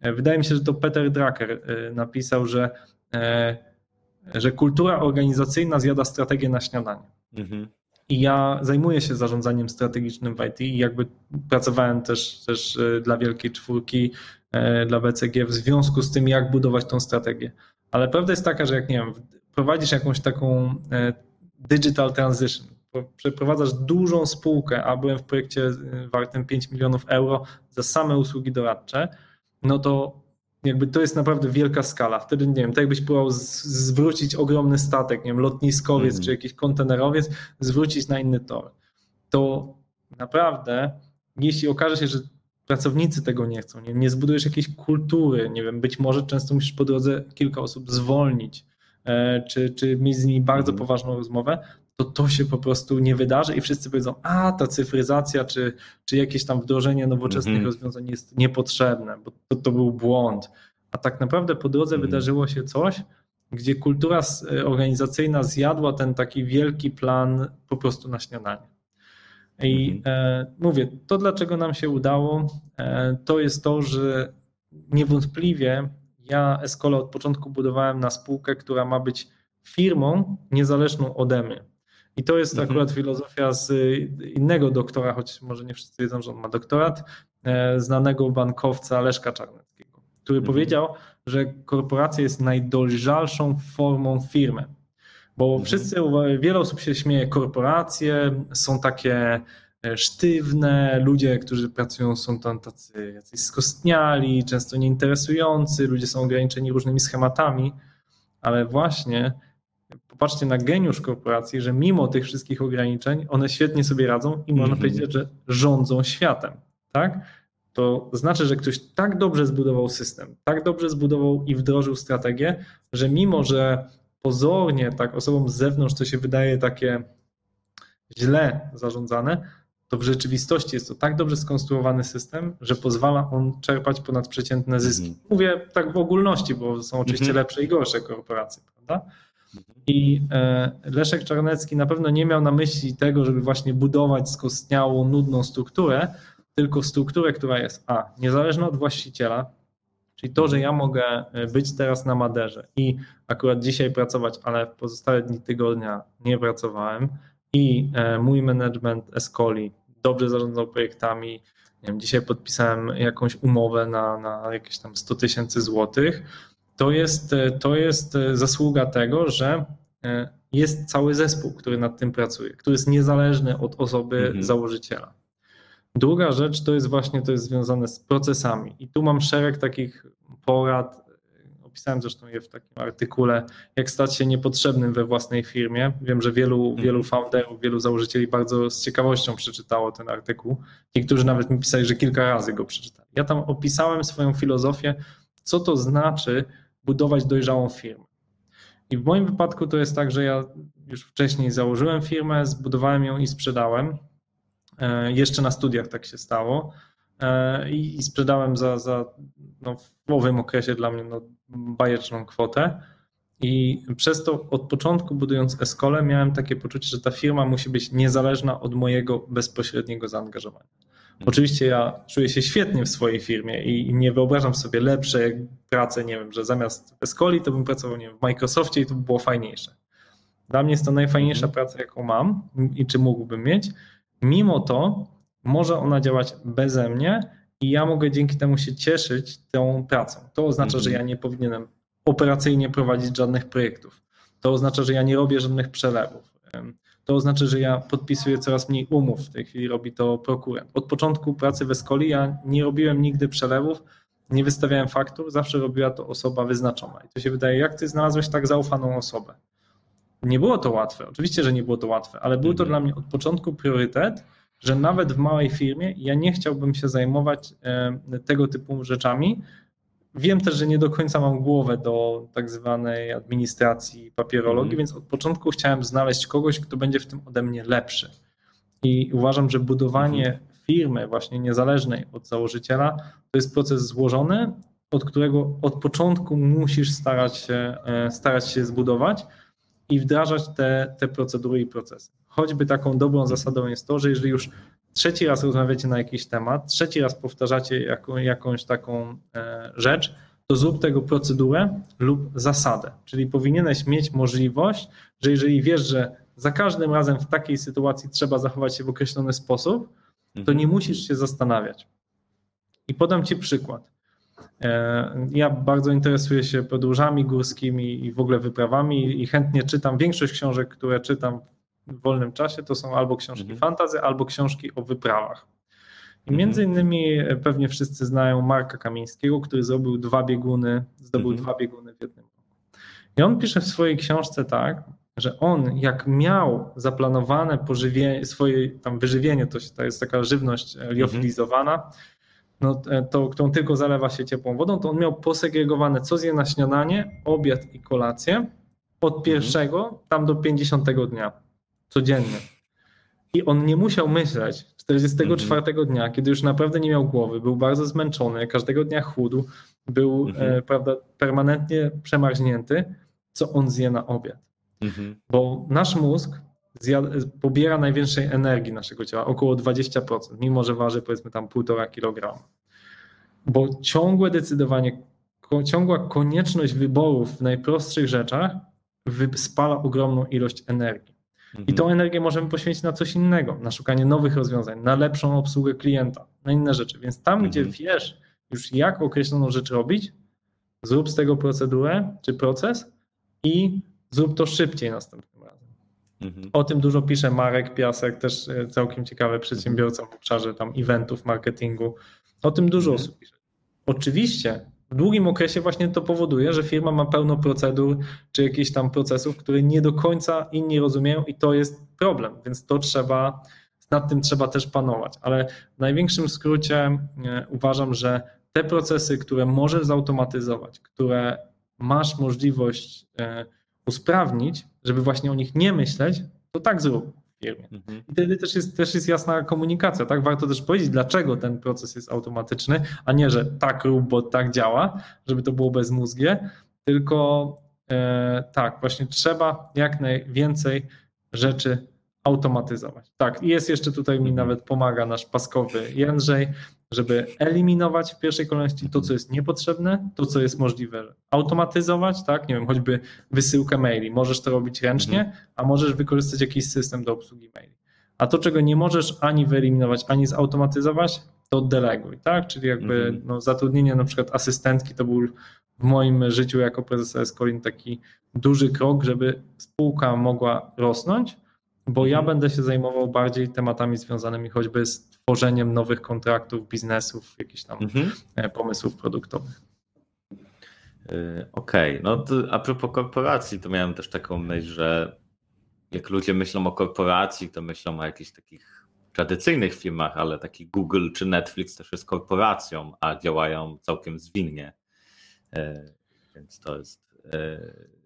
C: E, wydaje mi się, że to Peter Drucker e, napisał, że e, że kultura organizacyjna zjada strategię na śniadanie. Mhm. I ja zajmuję się zarządzaniem strategicznym w IT i jakby pracowałem też, też e, dla Wielkiej Czwórki, e, dla BCG w związku z tym, jak budować tą strategię. Ale prawda jest taka, że jak nie wiem, prowadzisz jakąś taką e, digital transition, przeprowadzasz dużą spółkę, a byłem w projekcie wartym 5 milionów euro za same usługi doradcze, no to jakby to jest naprawdę wielka skala. Wtedy, nie wiem, tak jakbyś próbował zwrócić ogromny statek, nie wiem, lotniskowiec mm. czy jakiś kontenerowiec, zwrócić na inny tor. To naprawdę, jeśli okaże się, że pracownicy tego nie chcą, nie, nie zbudujesz jakiejś kultury, nie wiem, być może często musisz po drodze kilka osób zwolnić, e, czy, czy mieć z nimi bardzo mm. poważną rozmowę, to to się po prostu nie wydarzy i wszyscy powiedzą, a ta cyfryzacja czy, czy jakieś tam wdrożenie nowoczesnych mm -hmm. rozwiązań jest niepotrzebne, bo to, to był błąd. A tak naprawdę po drodze mm -hmm. wydarzyło się coś, gdzie kultura e, organizacyjna zjadła ten taki wielki plan po prostu na śniadanie. I mm -hmm. e, mówię, to dlaczego nam się udało, e, to jest to, że niewątpliwie ja Escola od początku budowałem na spółkę, która ma być firmą niezależną ode mnie. I to jest mhm. akurat filozofia z innego doktora, choć może nie wszyscy wiedzą, że on ma doktorat, e, znanego bankowca Leszka Czarneckiego, który mhm. powiedział, że korporacja jest najdolżalszą formą firmy. Bo mhm. wszyscy, wiele osób się śmieje, korporacje są takie e, sztywne, ludzie, którzy pracują są tam tacy jacyś skostniali, często nieinteresujący, ludzie są ograniczeni różnymi schematami, ale właśnie popatrzcie na geniusz korporacji, że mimo tych wszystkich ograniczeń, one świetnie sobie radzą i można mm-hmm. powiedzieć, że rządzą światem. Tak? To znaczy, że ktoś tak dobrze zbudował system, tak dobrze zbudował i wdrożył strategię, że mimo, że pozornie tak osobom z zewnątrz to się wydaje takie źle zarządzane, to w rzeczywistości jest to tak dobrze skonstruowany system, że pozwala on czerpać ponadprzeciętne zyski. Mm. Mówię tak w ogólności, bo są oczywiście -hmm. lepsze i gorsze korporacje, prawda? I e, Leszek Czarnecki na pewno nie miał na myśli tego, żeby właśnie budować skostniałą, nudną strukturę, tylko strukturę, która jest a. niezależna od właściciela, Czyli to, że ja mogę e, być teraz na Maderze i akurat dzisiaj pracować, ale w pozostałe dni tygodnia nie pracowałem i e, mój management Escoli dobrze zarządzał projektami. Nie wiem, dzisiaj podpisałem jakąś umowę na, na jakieś tam 100 tysięcy złotych. To jest, e, to jest zasługa tego, że jest cały zespół, który nad tym pracuje, który jest niezależny od osoby mhm. założyciela. Druga rzecz to jest właśnie to jest związane z procesami. I tu mam szereg takich porad. Opisałem zresztą je w takim artykule, jak stać się niepotrzebnym we własnej firmie. Wiem, że wielu, mhm. wielu founderów, wielu założycieli bardzo z ciekawością przeczytało ten artykuł. Niektórzy nawet mi pisali, że kilka razy go przeczytali. Ja tam opisałem swoją filozofię, co to znaczy budować dojrzałą firmę. I w moim wypadku to jest tak, że ja już wcześniej założyłem firmę, zbudowałem ją i sprzedałem. E, jeszcze na studiach tak się stało e, i sprzedałem za, za no, w owym okresie dla mnie no, bajeczną kwotę. I przez to od początku budując Eskolę miałem takie poczucie, że ta firma musi być niezależna od mojego bezpośredniego zaangażowania. Mhm. Oczywiście ja czuję się świetnie w swojej firmie i nie wyobrażam sobie lepszej pracy, nie wiem, że zamiast w Escoli to bym pracował nie wiem, w Microsoftie i to by było fajniejsze. Dla mnie jest to najfajniejsza mhm. praca, jaką mam i czy mógłbym mieć. Mimo to może ona działać beze mnie i ja mogę dzięki temu się cieszyć tą pracą. To oznacza, że ja nie powinienem operacyjnie prowadzić żadnych projektów. To oznacza, że ja nie robię żadnych przelewów. To oznacza, że ja podpisuję coraz mniej umów. W tej chwili robi to prokurent. Od początku pracy w Escoli ja nie robiłem nigdy przelewów, nie wystawiałem faktur, zawsze robiła to osoba wyznaczona. I to się wydaje, jak ty znalazłeś tak zaufaną osobę? Nie było to łatwe, oczywiście, że nie było to łatwe, ale był to mhm. dla mnie od początku priorytet, że nawet w małej firmie ja nie chciałbym się zajmować e, tego typu rzeczami. Wiem też, że nie do końca mam głowę do tak zwanej administracji papierologii, mm. więc od początku chciałem znaleźć kogoś, kto będzie w tym ode mnie lepszy. I uważam, że budowanie mm. firmy właśnie niezależnej od założyciela to jest proces złożony, od którego od początku musisz starać się, e, starać się zbudować i wdrażać te, te procedury i procesy. Choćby taką dobrą zasadą jest to, że jeżeli już trzeci raz rozmawiacie na jakiś temat, trzeci raz powtarzacie jaką, jakąś taką e, rzecz, to zrób tego procedurę lub zasadę. Czyli powinieneś mieć możliwość, że jeżeli wiesz, że za każdym razem w takiej sytuacji trzeba zachować się w określony sposób, to nie mhm. musisz się zastanawiać. I podam Ci przykład. E, ja bardzo interesuję się podróżami górskimi i w ogóle wyprawami i chętnie czytam. Większość książek, które czytam w wolnym czasie, to są albo książki mhm. fantazy, albo książki o wyprawach. I między mhm. innymi e, pewnie wszyscy znają Marka Kamińskiego, który zrobił dwa bieguny, zdobył mhm. dwa bieguny w jednym roku. I on pisze w swojej książce tak, że on jak miał zaplanowane pożywienie, swoje tam wyżywienie, to, to jest taka żywność e, liofilizowana, mhm no, e, to, którą tylko zalewa się ciepłą wodą, to on miał posegregowane, co zje na śniadanie, obiad i kolację od mhm. pierwszego tam do 50 dnia codziennie. I on nie musiał myśleć 44 mhm. dnia, kiedy już naprawdę nie miał głowy, był bardzo zmęczony, każdego dnia chudł, był e, mhm. e, prawda, permanentnie przemarznięty, co on zje na obiad. Mhm. Bo nasz mózg pobiera największej energii naszego ciała, około 20%, mimo że waży powiedzmy tam 1,5 kg. Bo ciągłe decydowanie, ciągła konieczność wyborów w najprostszych rzeczach spala ogromną ilość energii. I tą mhm. energię możemy poświęcić na coś innego, na szukanie nowych rozwiązań, na lepszą obsługę klienta, na inne rzeczy. Więc tam, mhm. gdzie wiesz już jak określoną rzecz robić, zrób z tego procedurę czy proces i zrób to szybciej następnym Mhm. O tym dużo pisze Marek Piasek, też e, całkiem ciekawy przedsiębiorca w obszarze tam eventów, marketingu. O tym dużo mhm. osób pisze. Oczywiście w długim okresie właśnie to powoduje, że firma ma pełno procedur czy jakichś tam procesów, które nie do końca inni rozumieją i to jest problem, więc to trzeba, nad tym trzeba też panować. Ale w największym skrócie e, uważam, że te procesy, które możesz zautomatyzować, które masz możliwość e, usprawnić, żeby właśnie o nich nie myśleć, to tak zrób firmie. Mhm. I wtedy też jest, też jest jasna komunikacja, tak? Warto też powiedzieć, dlaczego ten proces jest automatyczny, a nie, że tak rób, bo tak działa, żeby to było bezmózgie, tylko e, tak, właśnie trzeba jak najwięcej rzeczy automatyzować. Tak, i jest jeszcze tutaj mi nawet pomaga nasz paskowy Jędrzej, żeby eliminować w pierwszej kolejności to, co jest niepotrzebne, to, co jest możliwe automatyzować, tak, nie wiem, choćby wysyłkę maili. Możesz to robić ręcznie, a możesz wykorzystać jakiś system do obsługi maili. A to, czego nie możesz ani wyeliminować, ani zautomatyzować, to deleguj, tak? Czyli jakby mhm. no, zatrudnienie na przykład asystentki to był w moim życiu jako prezesa Escolin taki duży krok, żeby spółka mogła rosnąć, bo ja będę się zajmował bardziej tematami związanymi choćby z tworzeniem nowych kontraktów, biznesów, jakichś tam mhm. E, pomysłów produktowych.
B: Y, okej, okay. no to a propos korporacji, to miałem też taką myśl, że jak ludzie myślą o korporacji, to myślą o jakichś takich tradycyjnych firmach, ale taki Google czy Netflix też jest korporacją, a działają całkiem zwinnie. E, więc to jest.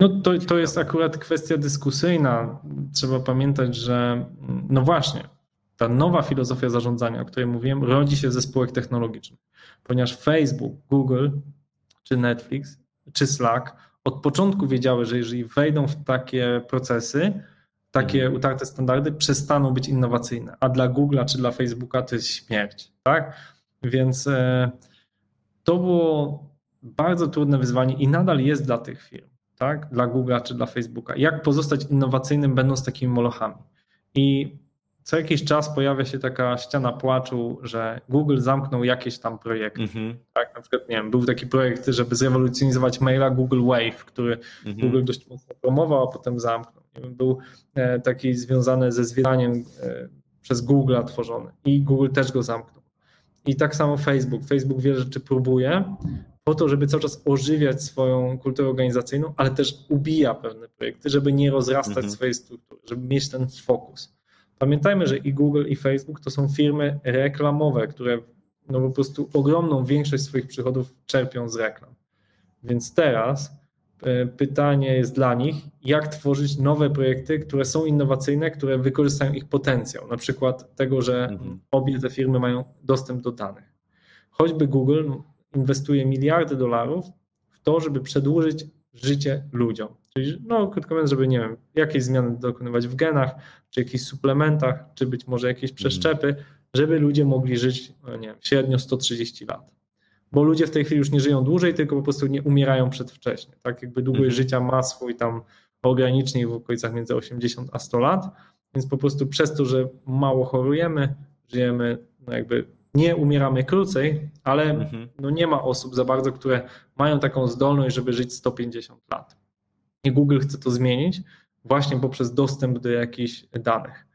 C: No to, to jest akurat kwestia dyskusyjna. Trzeba pamiętać, że no właśnie, ta nowa filozofia zarządzania, o której mówiłem, rodzi się ze spółek technologicznych, ponieważ Facebook, Google czy Netflix czy Slack od początku wiedziały, że jeżeli wejdą w takie procesy, takie mhm. utarte standardy przestaną być innowacyjne, a dla Google'a czy dla Facebooka to jest śmierć, tak? Więc e, to było bardzo trudne wyzwanie i nadal jest dla tych firm, tak? Dla Google'a czy dla Facebooka. Jak pozostać innowacyjnym będąc takimi molochami? I co jakiś czas pojawia się taka ściana płaczu, że Google zamknął jakieś tam projekty. Mm-hmm. Tak, na przykład, nie wiem, był taki projekt, żeby zrewolucjonizować maila Google Wave, który mm-hmm. Google dość mocno promował, a potem zamknął. Był e, taki związany ze zwiedzaniem e, przez Google tworzony i Google też go zamknął. I tak samo Facebook. Facebook wiele rzeczy próbuje po to, żeby cały czas ożywiać swoją kulturę organizacyjną, ale też ubija pewne projekty, żeby nie rozrastać mm-hmm. swojej struktury, żeby mieć ten fokus. Pamiętajmy, że i Google, i Facebook to są firmy reklamowe, które no po prostu ogromną większość swoich przychodów czerpią z reklam. Więc teraz e, pytanie jest dla nich, jak tworzyć nowe projekty, które są innowacyjne, które wykorzystają ich potencjał, na przykład tego, że mhm. obie te firmy mają dostęp do danych. Choćby Google inwestuje miliardy dolarów w to, żeby przedłużyć życie ludziom. Czyli, no, krótko mówiąc, żeby, nie wiem, jakieś zmiany dokonywać w genach, czy jakichś suplementach, czy być może jakieś mhm. przeszczepy, żeby ludzie mogli żyć, no, nie wiem, średnio 130 lat. Bo ludzie w tej chwili już nie żyją dłużej, tylko po prostu nie umierają przedwcześnie. Tak jakby długość mhm. życia ma swój tam ogranicznik w okolicach między 80 a 100 lat, więc po prostu przez to, że mało chorujemy, żyjemy no jakby nie umieramy krócej, ale mhm. no nie ma osób za bardzo, które mają taką zdolność, żeby żyć 150 lat. I Google chce to zmienić właśnie poprzez dostęp do jakichś danych.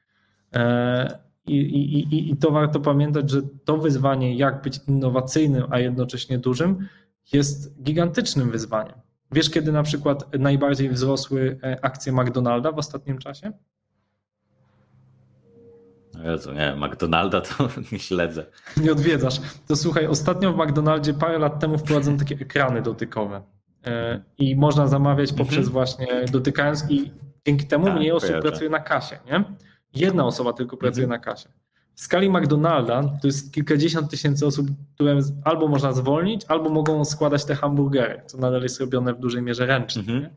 C: E, I, i, I to warto pamiętać, że to wyzwanie, jak być innowacyjnym, a jednocześnie dużym, jest gigantycznym wyzwaniem. Wiesz, kiedy na przykład najbardziej wzrosły e, akcje McDonalda w ostatnim czasie?
B: Jezu, nie, McDonalda to nie śledzę.
C: Nie odwiedzasz. To słuchaj, ostatnio w McDonaldzie parę lat temu wprowadzono takie ekrany dotykowe e, i można zamawiać mhm. poprzez właśnie dotykając i dzięki temu tak, mniej osób kojarzę. pracuje na kasie, nie? Jedna osoba tylko pracuje mhm. na kasie. W skali McDonalda to jest kilkadziesiąt tysięcy osób, które albo można zwolnić, albo mogą składać te hamburgery, co nadal jest robione w dużej mierze ręcznie. Mhm.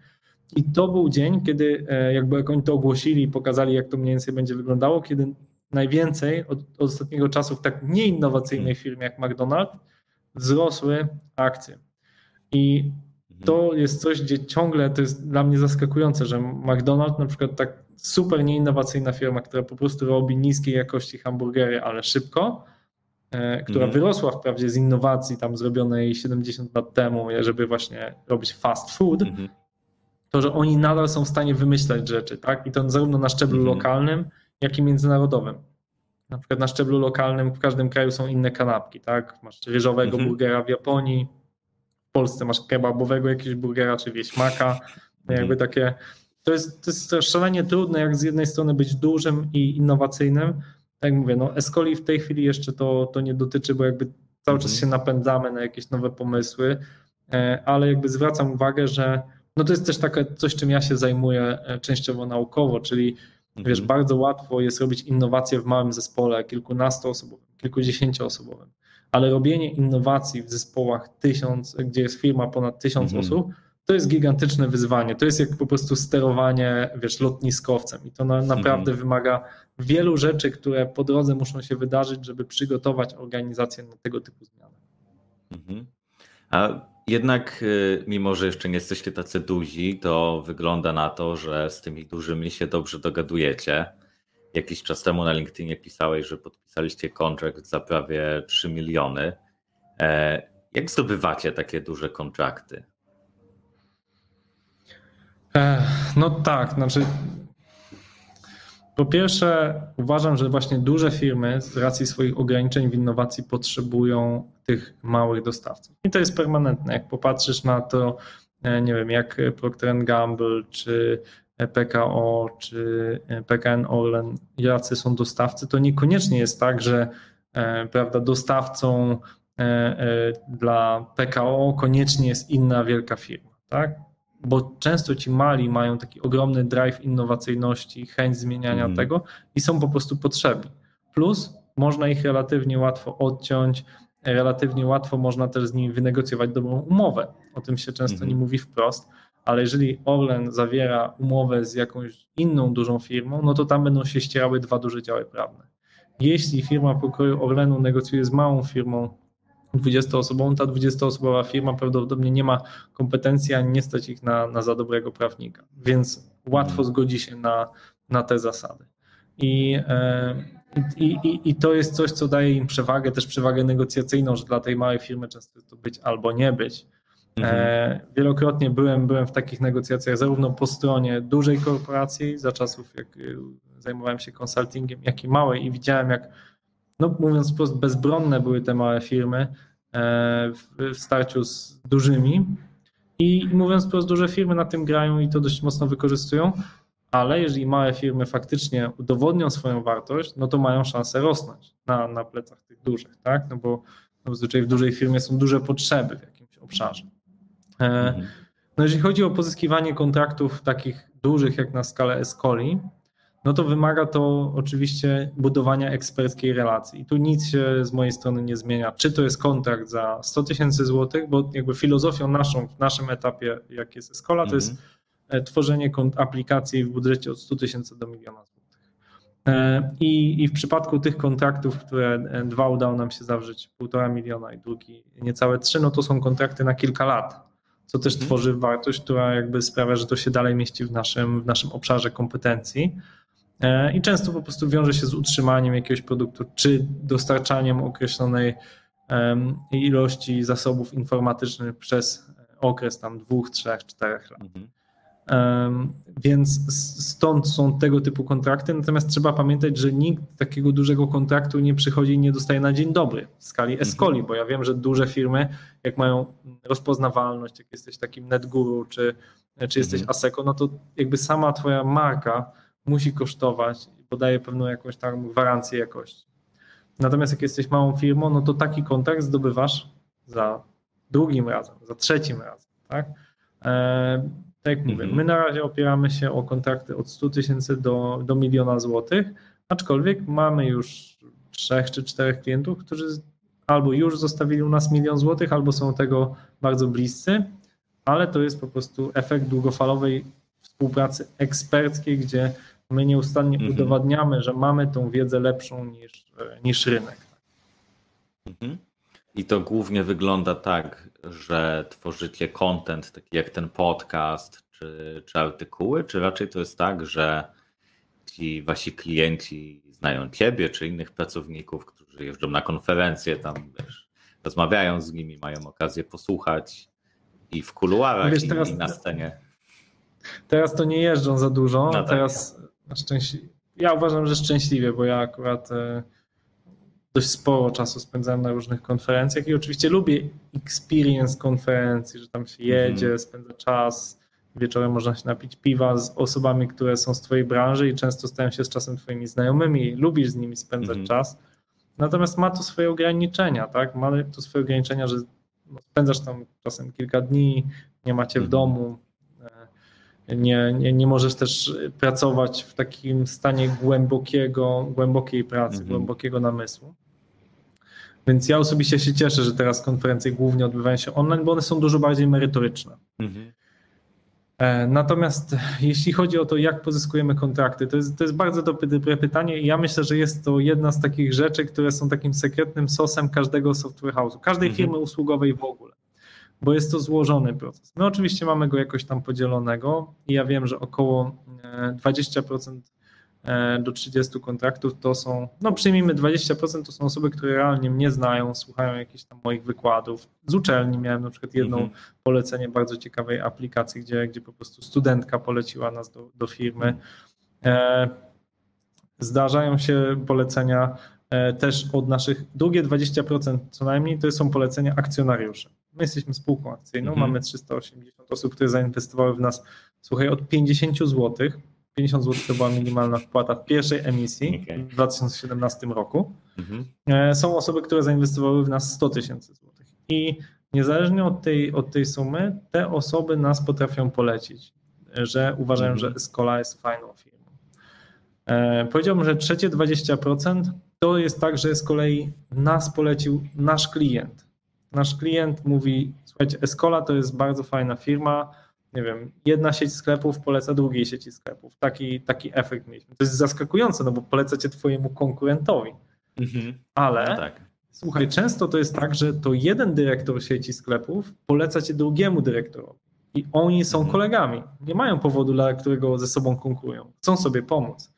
C: I to był dzień, kiedy e, jakby jak oni to ogłosili i pokazali, jak to mniej więcej będzie wyglądało, kiedy najwięcej od, od ostatniego czasu w tak nieinnowacyjnej hmm. firmie jak McDonald's wzrosły akcje. I mhm. to jest coś, gdzie ciągle to jest dla mnie zaskakujące, że McDonald's na przykład tak super nieinnowacyjna firma, która po prostu robi niskiej jakości hamburgery, ale szybko, e, która mm. wyrosła wprawdzie z innowacji tam zrobionej 70 lat temu, żeby właśnie robić fast food, mm -hmm. to że oni nadal są w stanie wymyślać rzeczy, tak? I to zarówno na szczeblu mm -hmm. lokalnym, jak i międzynarodowym. Na przykład na szczeblu lokalnym w każdym kraju są inne kanapki, tak? Masz ryżowego mhm. burgera w Japonii, w Polsce masz kebabowego jakiegoś burgera czy wieśmaka. Mhm. Jakby takie, to jest, to jest szalenie trudne, jak z jednej strony być dużym i innowacyjnym. Tak jak mówię, no Escoli w tej chwili jeszcze to, to nie dotyczy, bo jakby cały czas mhm. się napędzamy na jakieś nowe pomysły, e, ale jakby zwracam uwagę, że no to jest też takie coś, czym ja się zajmuję e, częściowo naukowo, czyli Wiesz, mhm. bardzo łatwo jest robić innowacje w małym zespole, kilkunastoosobowym, kilkudziesięcioosobowym, ale robienie innowacji w zespołach tysiąc, gdzie jest firma ponad tysiąc mhm. osób, to jest gigantyczne wyzwanie. To jest jak po prostu sterowanie, wiesz, lotniskowcem i to na, naprawdę mhm. wymaga wielu rzeczy, które po drodze muszą się wydarzyć, żeby przygotować organizację na tego typu zmiany.
B: Mhm. A jednak, y, mimo że jeszcze nie jesteście tacy duzi, to wygląda na to, że z tymi dużymi się dobrze dogadujecie. Jakiś czas temu na LinkedInie pisałeś, że podpisaliście kontrakt za prawie 3 miliony. E, jak zdobywacie takie duże kontrakty?
C: No tak, znaczy po pierwsze uważam, że właśnie duże firmy z racji swoich ograniczeń w innowacji potrzebują tych małych dostawców. I to jest permanentne. Jak popatrzysz na to, e, nie wiem, jak Procter Gamble, czy PKO, czy PKN Orlen, jacy są dostawcy, to niekoniecznie jest tak, że e, prawda, dostawcą e, dla PKO koniecznie jest inna wielka firma. Tak? Bo często ci mali mają taki ogromny drive innowacyjności, chęć zmieniania mm. tego i są po prostu potrzebni. Plus można ich relatywnie łatwo odciąć, relatywnie łatwo można też z nimi wynegocjować dobrą umowę. O tym się często mm. nie mówi wprost, ale jeżeli Orlen zawiera umowę z jakąś inną dużą firmą, no to tam będą się ścierały dwa duże działy prawne. Jeśli firma pokroju Orlenu negocjuje z małą firmą 20-osobową, ta 20-osobowa firma prawdopodobnie nie ma kompetencji, ani nie stać ich na, na za dobrego prawnika, więc łatwo mhm. zgodzi się na, na te zasady. I, e, i, i, I to jest coś, co daje im przewagę, też przewagę negocjacyjną, że dla tej małej firmy często jest to być albo nie być. E, mhm. Wielokrotnie byłem, byłem w takich negocjacjach zarówno po stronie dużej korporacji, za czasów jak zajmowałem się konsultingiem, jak i małej i widziałem, jak no mówiąc wprost, bezbronne były te małe firmy e, w starciu z dużymi. I mówiąc wprost, duże firmy na tym grają i to dość mocno wykorzystują, ale jeżeli małe firmy faktycznie udowodnią swoją wartość, no to mają szansę rosnąć na, na plecach tych dużych, tak? No bo no zazwyczaj w dużej firmie są duże potrzeby w jakimś obszarze. E, mhm. No jeżeli chodzi o pozyskiwanie kontraktów takich dużych jak na skalę Escoli, no to wymaga to oczywiście budowania eksperckiej relacji. I tu nic się z mojej strony nie zmienia. Czy to jest kontrakt za 100 tysięcy złotych, bo jakby filozofią naszą w naszym etapie, jak jest Escola, to jest e, tworzenie aplikacji w budżecie od 100 tysięcy do miliona złotych. E, I, I w przypadku tych kontraktów, które e, dwa udało nam się zawrzeć, półtora miliona i drugi niecałe trzy, no to są kontrakty na kilka lat, co też mhm. tworzy wartość, która jakby sprawia, że to się dalej mieści w naszym, w naszym obszarze kompetencji. E, i często po prostu wiąże się z utrzymaniem jakiegoś produktu, czy dostarczaniem określonej ilości zasobów informatycznych przez okres tam dwóch, trzech, czterech lat. Mhm. Więc stąd są tego typu kontrakty, natomiast trzeba pamiętać, że nikt takiego dużego kontraktu nie przychodzi i nie dostaje na dzień dobry w skali mhm. Escoli, bo ja wiem, że duże firmy, jak mają rozpoznawalność, jak jesteś takim NetGuru, czy, czy jesteś mhm. ASECO, no to jakby sama twoja marka musi kosztować i podaje pewną jakąś tam gwarancję jakości. Natomiast jak jesteś małą firmą, no to taki kontrakt zdobywasz za drugim razem, za trzecim razem. Tak, e, tak jak mówię, mhm. my na razie opieramy się o kontrakty od 100 tysięcy do, do miliona złotych, aczkolwiek mamy już trzech czy czterech klientów, którzy albo już zostawili u nas milion złotych, albo są tego bardzo bliscy, ale to jest po prostu efekt długofalowej współpracy eksperckiej, gdzie my nieustannie mhm. udowadniamy, że mamy tą wiedzę lepszą niż, niż rynek.
B: Mhm. I to głównie wygląda tak, że tworzycie content taki jak ten podcast czy, czy artykuły, czy raczej to jest tak, że ci wasi klienci znają ciebie czy innych pracowników, którzy jeżdżą na konferencje, tam wiesz, rozmawiają z nimi, mają okazję posłuchać i w kuluarach wiesz, teraz, i na scenie.
C: Teraz to nie jeżdżą za dużo, no tak. teraz szczęśliwie. Ja uważam, że szczęśliwie, bo ja akurat e, dość sporo czasu spędzałem na różnych konferencjach i oczywiście lubię experience konferencji, że tam się jedzie, mm -hmm. spędza czas, wieczorem można się napić piwa z osobami, które są z twojej branży i często stają się z czasem twoimi znajomymi, lubisz z nimi spędzać mm -hmm. czas. Natomiast ma to swoje ograniczenia, tak? Ma to swoje ograniczenia, że spędzasz tam czasem kilka dni, nie macie w mhm. domu, nie, nie, nie możesz też pracować w takim stanie głębokiego, głębokiej pracy, mhm. głębokiego namysłu. Więc ja osobiście się cieszę, że teraz konferencje głównie odbywają się online, bo one są dużo bardziej merytoryczne. Mhm. E, natomiast jeśli chodzi o to, jak pozyskujemy kontrakty, to jest, to jest bardzo dobre pytanie i ja myślę, że jest to jedna z takich rzeczy, które są takim sekretnym sosem każdego software house'u, każdej mhm. firmy usługowej w ogóle, bo jest to złożony proces. My oczywiście mamy go jakoś tam podzielonego i ja wiem, że około 20% E, do 30 kontraktów to są, no przyjmijmy 20% to są osoby, które realnie mnie znają, słuchają jakichś tam moich wykładów. Z uczelni miałem na przykład jedno -hmm. polecenie bardzo ciekawej aplikacji, gdzie, gdzie po prostu studentka poleciła nas do, do firmy. E, zdarzają się polecenia e, też od naszych, drugie 20% co najmniej to są polecenia akcjonariuszy. My jesteśmy spółką akcyjną, -hmm. mamy 380 osób, które zainwestowały w nas, słuchaj, od 50 złotych 50 zł to była minimalna wpłata w pierwszej emisji okay. w 2017 roku. Mhm. E, są osoby, które zainwestowały w nas 100 tysięcy złotych. I niezależnie od tej, od tej sumy, te osoby nas potrafią polecić, że uważają, mhm. że Escola jest fajną firmą. E, powiedziałbym, że trzecie 20% to jest tak, że z kolei nas polecił nasz klient. Nasz klient mówi: Słuchajcie, Escola to jest bardzo fajna firma nie wiem, jedna sieć sklepów poleca drugiej sieci sklepów. Taki, taki efekt mieliśmy. To jest zaskakujące, no bo polecacie twojemu konkurentowi. Mhm. Ale no tak. słuchaj, często to jest tak, że to jeden dyrektor sieci sklepów poleca cię drugiemu dyrektorowi. I oni są mhm. kolegami. Nie mają powodu, dla którego ze sobą konkurują. Chcą sobie pomóc.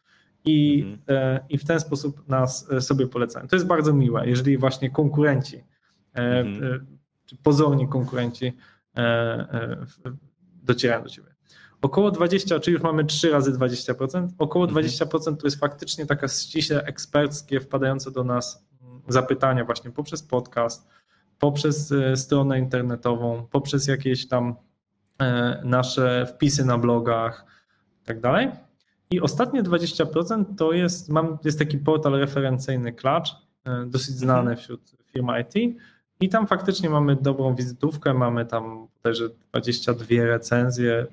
C: I, mhm. e, I w ten sposób nas e, sobie polecają. To jest bardzo miłe, jeżeli właśnie konkurenci, mhm. e, czy pozorni konkurenci e, e, docierają do ciebie. Około 20, czyli już mamy 3 razy 20%, około 20% mhm. to jest faktycznie taka ściśle eksperckie wpadające do nas mm, zapytania właśnie poprzez podcast, poprzez e, stronę internetową, poprzez jakieś tam e, nasze wpisy na blogach i tak dalej. I ostatnie 20% to jest, mam, jest taki portal referencyjny e, dosyć znany mhm. wśród firm IT, i tam faktycznie mamy dobrą wizytówkę, mamy tam też 22 recenzje,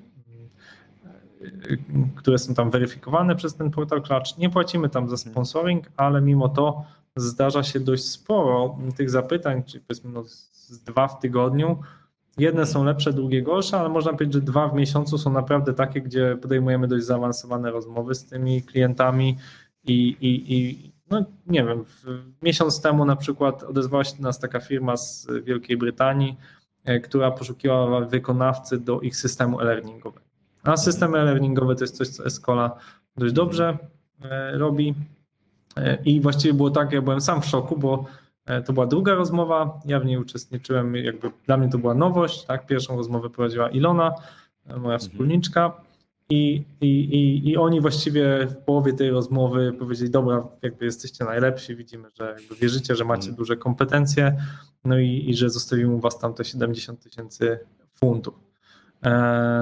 C: które są tam weryfikowane przez ten portal Clutch. Nie płacimy tam za mhm. sponsoring, ale mimo to zdarza się dość sporo tych zapytań, czyli powiedzmy no z dwa w tygodniu. Jedne są lepsze, drugie gorsze, ale można powiedzieć, że dwa w miesiącu są naprawdę takie, gdzie podejmujemy dość zaawansowane rozmowy z tymi klientami i, i, i no nie wiem, miesiąc temu na przykład odezwała się do nas taka firma z Wielkiej Brytanii, e, która poszukiwała wykonawcy do ich systemu e-learningowego. A system e-learningowy to jest coś, co Escola dość dobrze e, robi. E, I właściwie było tak, ja byłem sam w szoku, bo to była druga rozmowa, ja w niej uczestniczyłem, jakby dla mnie to była nowość, tak? Pierwszą rozmowę prowadziła Ilona, moja wspólniczka, i, i, I oni właściwie w połowie tej rozmowy powiedzieli, dobra, jakby jesteście najlepsi, widzimy, że jakby wierzycie, że macie mm. duże kompetencje, no i, i że zostawimy u was tam te 70 tysięcy funtów e,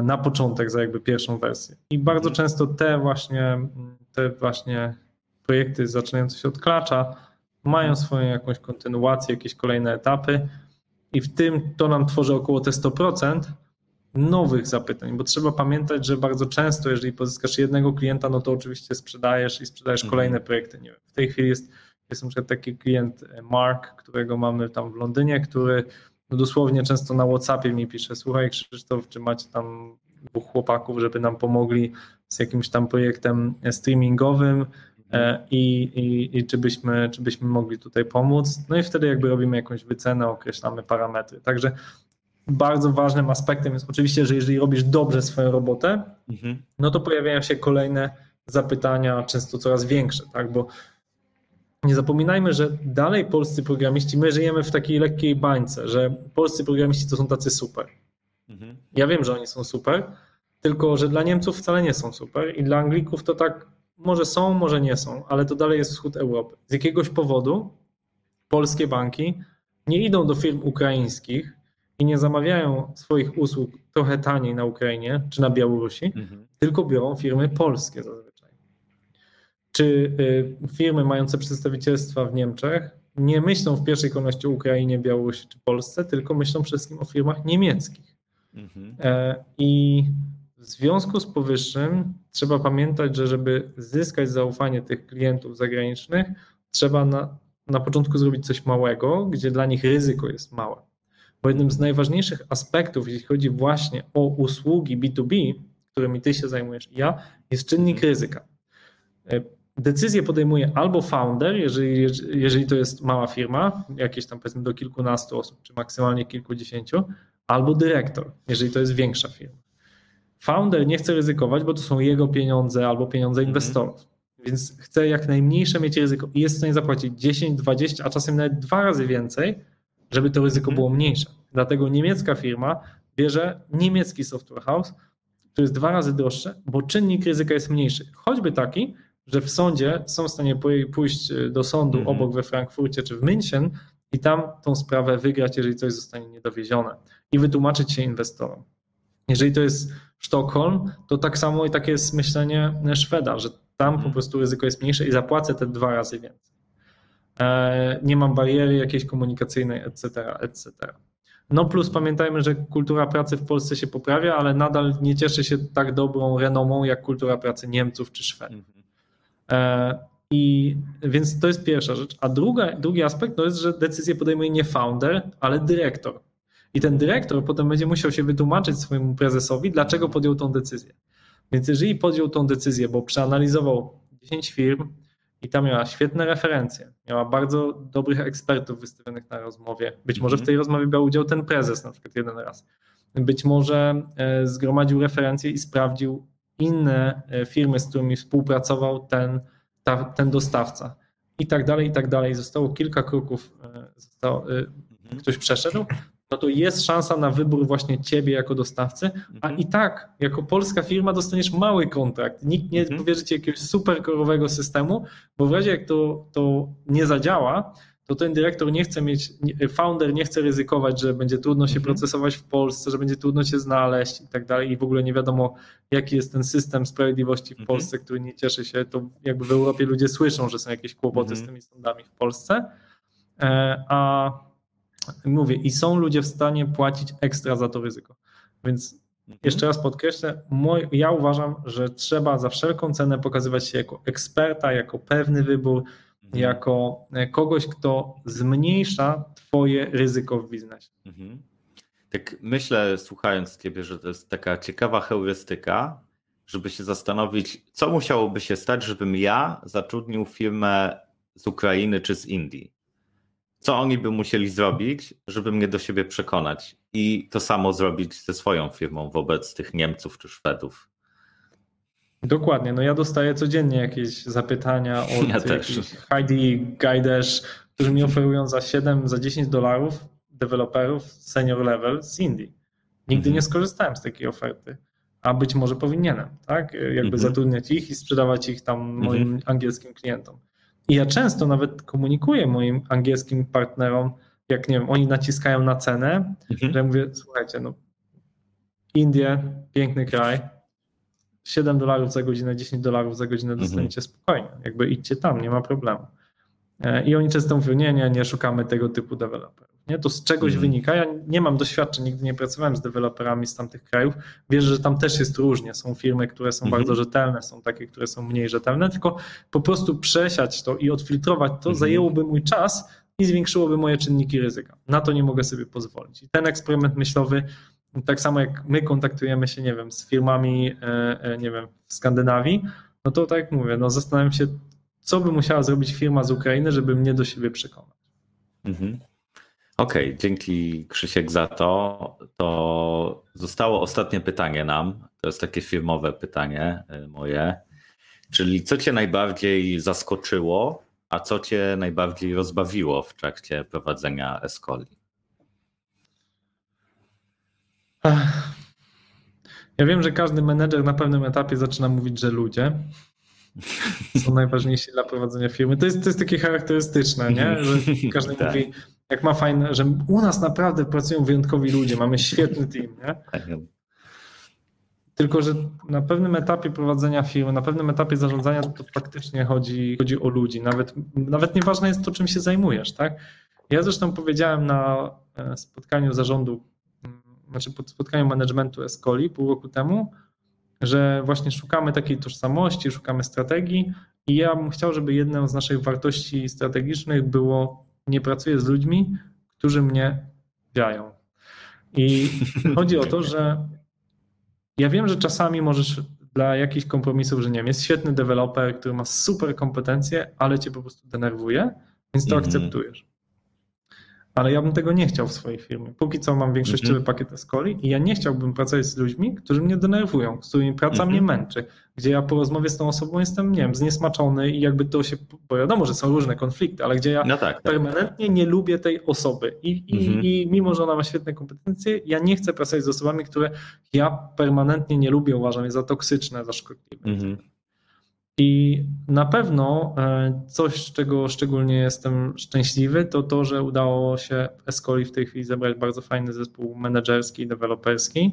C: na początek za jakby pierwszą wersję. I bardzo mm. często te właśnie, te właśnie projekty zaczynające się od klacza mają mm. swoją jakąś kontynuację, jakieś kolejne etapy i w tym to nam tworzy około te 100%, nowych zapytań, bo trzeba pamiętać, że bardzo często, jeżeli pozyskasz jednego klienta, no to oczywiście sprzedajesz i sprzedajesz mhm. kolejne projekty. Nie wiem, w tej chwili jest, jest na przykład taki klient e, Mark, którego mamy tam w Londynie, który no dosłownie często na WhatsAppie mi pisze, słuchaj Krzysztof, czy macie tam dwóch chłopaków, żeby nam pomogli z jakimś tam projektem streamingowym e, i, i, i czy, byśmy, czy byśmy mogli tutaj pomóc. No i wtedy jakby robimy jakąś wycenę, określamy parametry. Także bardzo ważnym aspektem jest oczywiście, że jeżeli robisz dobrze swoją robotę, mhm. no to pojawiają się kolejne zapytania, często coraz większe, tak? Bo nie zapominajmy, że dalej polscy programiści, my żyjemy w takiej lekkiej bańce, że polscy programiści to są tacy super. Mhm. Ja wiem, że oni są super, tylko że dla Niemców wcale nie są super i dla Anglików to tak może są, może nie są, ale to dalej jest wschód Europy. Z jakiegoś powodu polskie banki nie idą do firm ukraińskich, i nie zamawiają swoich usług trochę taniej na Ukrainie czy na Białorusi, mhm. tylko biorą firmy polskie zazwyczaj. Czy y, firmy mające przedstawicielstwa w Niemczech nie myślą w pierwszej kolejności o Ukrainie, Białorusi czy Polsce, tylko myślą przede wszystkim o firmach niemieckich. Mhm. E, I w związku z powyższym trzeba pamiętać, że żeby zyskać zaufanie tych klientów zagranicznych, trzeba na, na początku zrobić coś małego, gdzie dla nich ryzyko jest małe. Bo jednym z najważniejszych aspektów, jeśli chodzi właśnie o usługi B2B, którymi ty się zajmujesz i ja, jest czynnik ryzyka. E, Decyzję podejmuje albo founder, jeżeli, jeżeli to jest mała firma, jakieś tam powiedzmy do kilkunastu osób, czy maksymalnie kilkudziesięciu, albo dyrektor, jeżeli to jest większa firma. Founder nie chce ryzykować, bo to są jego pieniądze albo pieniądze
B: Mhm.
C: inwestorów. Więc chce jak najmniejsze mieć ryzyko i jest w stanie zapłacić 10, 20, a czasem nawet dwa razy więcej, żeby to ryzyko
B: Mhm.
C: było mniejsze. Dlatego niemiecka firma bierze niemiecki software house, który jest dwa razy droższy, bo czynnik ryzyka jest mniejszy. Choćby taki, że w sądzie są w stanie pój- pójść do sądu
B: Mhm.
C: obok we Frankfurcie czy w München i tam tą sprawę wygrać, jeżeli coś zostanie niedowiezione i wytłumaczyć się inwestorom. Jeżeli to jest Sztokholm, to tak samo i takie jest myślenie Szweda, że tam po
B: Mhm.
C: prostu ryzyko jest mniejsze i zapłacę te dwa razy więcej. E, Nie mam bariery jakiejś komunikacyjnej, etc., etc. No plus pamiętajmy, że kultura pracy w Polsce się poprawia, ale nadal nie cieszy się tak dobrą renomą jak kultura pracy Niemców czy Szwedów.
B: Mhm.
C: E, I więc to jest pierwsza rzecz. A druga, drugi aspekt to jest, że decyzję podejmuje nie founder, ale dyrektor. I ten dyrektor potem będzie musiał się wytłumaczyć swojemu prezesowi, dlaczego podjął tą decyzję. Więc jeżeli podjął tą decyzję, bo przeanalizował 10 firm i tam miała świetne referencje, miała bardzo dobrych ekspertów wystawionych na rozmowie, być może w tej rozmowie brał udział ten prezes na przykład jeden raz, być może e, zgromadził referencje i sprawdził inne e, firmy, z którymi współpracował ten, ta, ten dostawca. I tak dalej, i tak dalej. Zostało kilka kroków, e, zostało,
B: Mhm.
C: ktoś przeszedł, no to jest szansa na wybór właśnie ciebie jako dostawcy, a
B: Mhm.
C: i tak jako polska firma dostaniesz mały kontrakt. Nikt nie
B: Mhm.
C: powierzy ci jakiegoś super korowego systemu, bo w razie jak to, to nie zadziała, to ten dyrektor nie chce mieć, founder nie chce ryzykować, że będzie trudno się
B: Mhm.
C: procesować w Polsce, że będzie trudno się znaleźć i tak dalej i w ogóle nie wiadomo jaki jest ten system sprawiedliwości w. Polsce, który nie cieszy się, to jakby w Europie ludzie słyszą, że są jakieś kłopoty z tymi sądami w Polsce, E, a mówię, i są ludzie w stanie płacić ekstra za to ryzyko. Więc
B: Mhm.
C: jeszcze raz podkreślę, moj, ja uważam, że trzeba za wszelką cenę pokazywać się jako eksperta, jako pewny wybór,
B: Mhm.
C: jako e, kogoś, kto zmniejsza Twoje ryzyko w biznesie.
B: Mhm. Tak myślę, słuchając Ciebie, że to jest taka ciekawa heurystyka, żeby się zastanowić, co musiałoby się stać, żebym ja zatrudnił firmę z Ukrainy czy z Indii. Co oni by musieli zrobić, żeby mnie do siebie przekonać? I to samo zrobić ze swoją firmą wobec tych Niemców czy Szwedów.
C: Dokładnie, no ja dostaję codziennie jakieś zapytania od
B: Ja
C: Heidi Gajderz, którzy mi oferują za 7, za 10 dolarów deweloperów senior level z Indii. Nigdy
B: Mhm.
C: nie skorzystałem z takiej oferty, a być może powinienem, tak? Jakby
B: Mhm.
C: zatrudniać ich i sprzedawać ich tam moim angielskim klientom. I ja często nawet komunikuję moim angielskim partnerom, jak nie wiem, oni naciskają na cenę,
B: Mhm.
C: że ja mówię, słuchajcie, no Indie, piękny kraj, 7 dolarów za godzinę, 10 dolarów za godzinę
B: Mhm.
C: dostaniecie spokojnie, jakby idźcie tam, nie ma problemu. E, I oni często mówią, nie, nie, nie szukamy tego typu deweloperów. Nie? To z czegoś
B: Mhm.
C: wynika. Ja nie mam doświadczeń, nigdy nie pracowałem z deweloperami z tamtych krajów. Wierzę, że tam też jest różnie. Są firmy, które są
B: Mhm.
C: bardzo rzetelne, są takie, które są mniej rzetelne, tylko po prostu przesiać to i odfiltrować to
B: Mhm.
C: zajęłoby mój czas i zwiększyłoby moje czynniki ryzyka. Na to nie mogę sobie pozwolić. I ten eksperyment myślowy, tak samo jak my kontaktujemy się, nie wiem, z firmami, e, e, nie wiem, w Skandynawii, no to tak jak mówię, no zastanawiam się, co by musiała zrobić firma z Ukrainy, żeby mnie do siebie przekonać.
B: Mhm. Okej, dzięki Krzysiek za to. To zostało ostatnie pytanie nam. To jest takie firmowe pytanie y, moje. Czyli co cię najbardziej zaskoczyło, a co cię najbardziej rozbawiło w trakcie prowadzenia Escoli?
C: Ja wiem, że każdy menedżer na pewnym etapie zaczyna mówić, że ludzie są najważniejsi dla prowadzenia firmy. To jest, to jest takie charakterystyczne, nie? że każdy
B: Tak.
C: mówi, jak ma fajne, że u nas naprawdę pracują wyjątkowi ludzie, mamy świetny team, nie? Tylko, że na pewnym etapie prowadzenia firmy, na pewnym etapie zarządzania to faktycznie chodzi, chodzi o ludzi. Nawet, nawet nieważne jest to, czym się zajmujesz, tak? Ja zresztą powiedziałem na e, spotkaniu zarządu, mm, znaczy pod spotkaniu managementu Escoli pół roku temu, że właśnie szukamy takiej tożsamości, szukamy strategii i ja bym chciał, żeby jedną z naszych wartości strategicznych było nie pracuję z ludźmi, którzy mnie wiają. I chodzi o to, że ja wiem, że czasami możesz dla jakichś kompromisów, że nie wiem, jest świetny deweloper, który ma super kompetencje, ale cię po prostu denerwuje, więc to mm -hmm. akceptujesz ale ja bym tego nie chciał w swojej firmie. Póki co mam większościowy mm -hmm. pakiet Escoli i ja nie chciałbym pracować z ludźmi, którzy mnie denerwują, z którymi praca mm -hmm. mnie męczy, gdzie ja po rozmowie z tą osobą jestem, nie wiem, zniesmaczony i jakby to się, bo wiadomo, że są różne konflikty, ale gdzie ja no tak, tak. permanentnie nie lubię tej osoby I, i, mm -hmm. i mimo, że ona ma świetne kompetencje, ja nie chcę pracować z osobami, które ja permanentnie nie lubię, uważam je za toksyczne, za szkodliwe. I na pewno e, coś, z czego szczególnie jestem szczęśliwy, to to, że udało się Escoli w tej chwili zebrać bardzo fajny zespół menedżerski i deweloperski.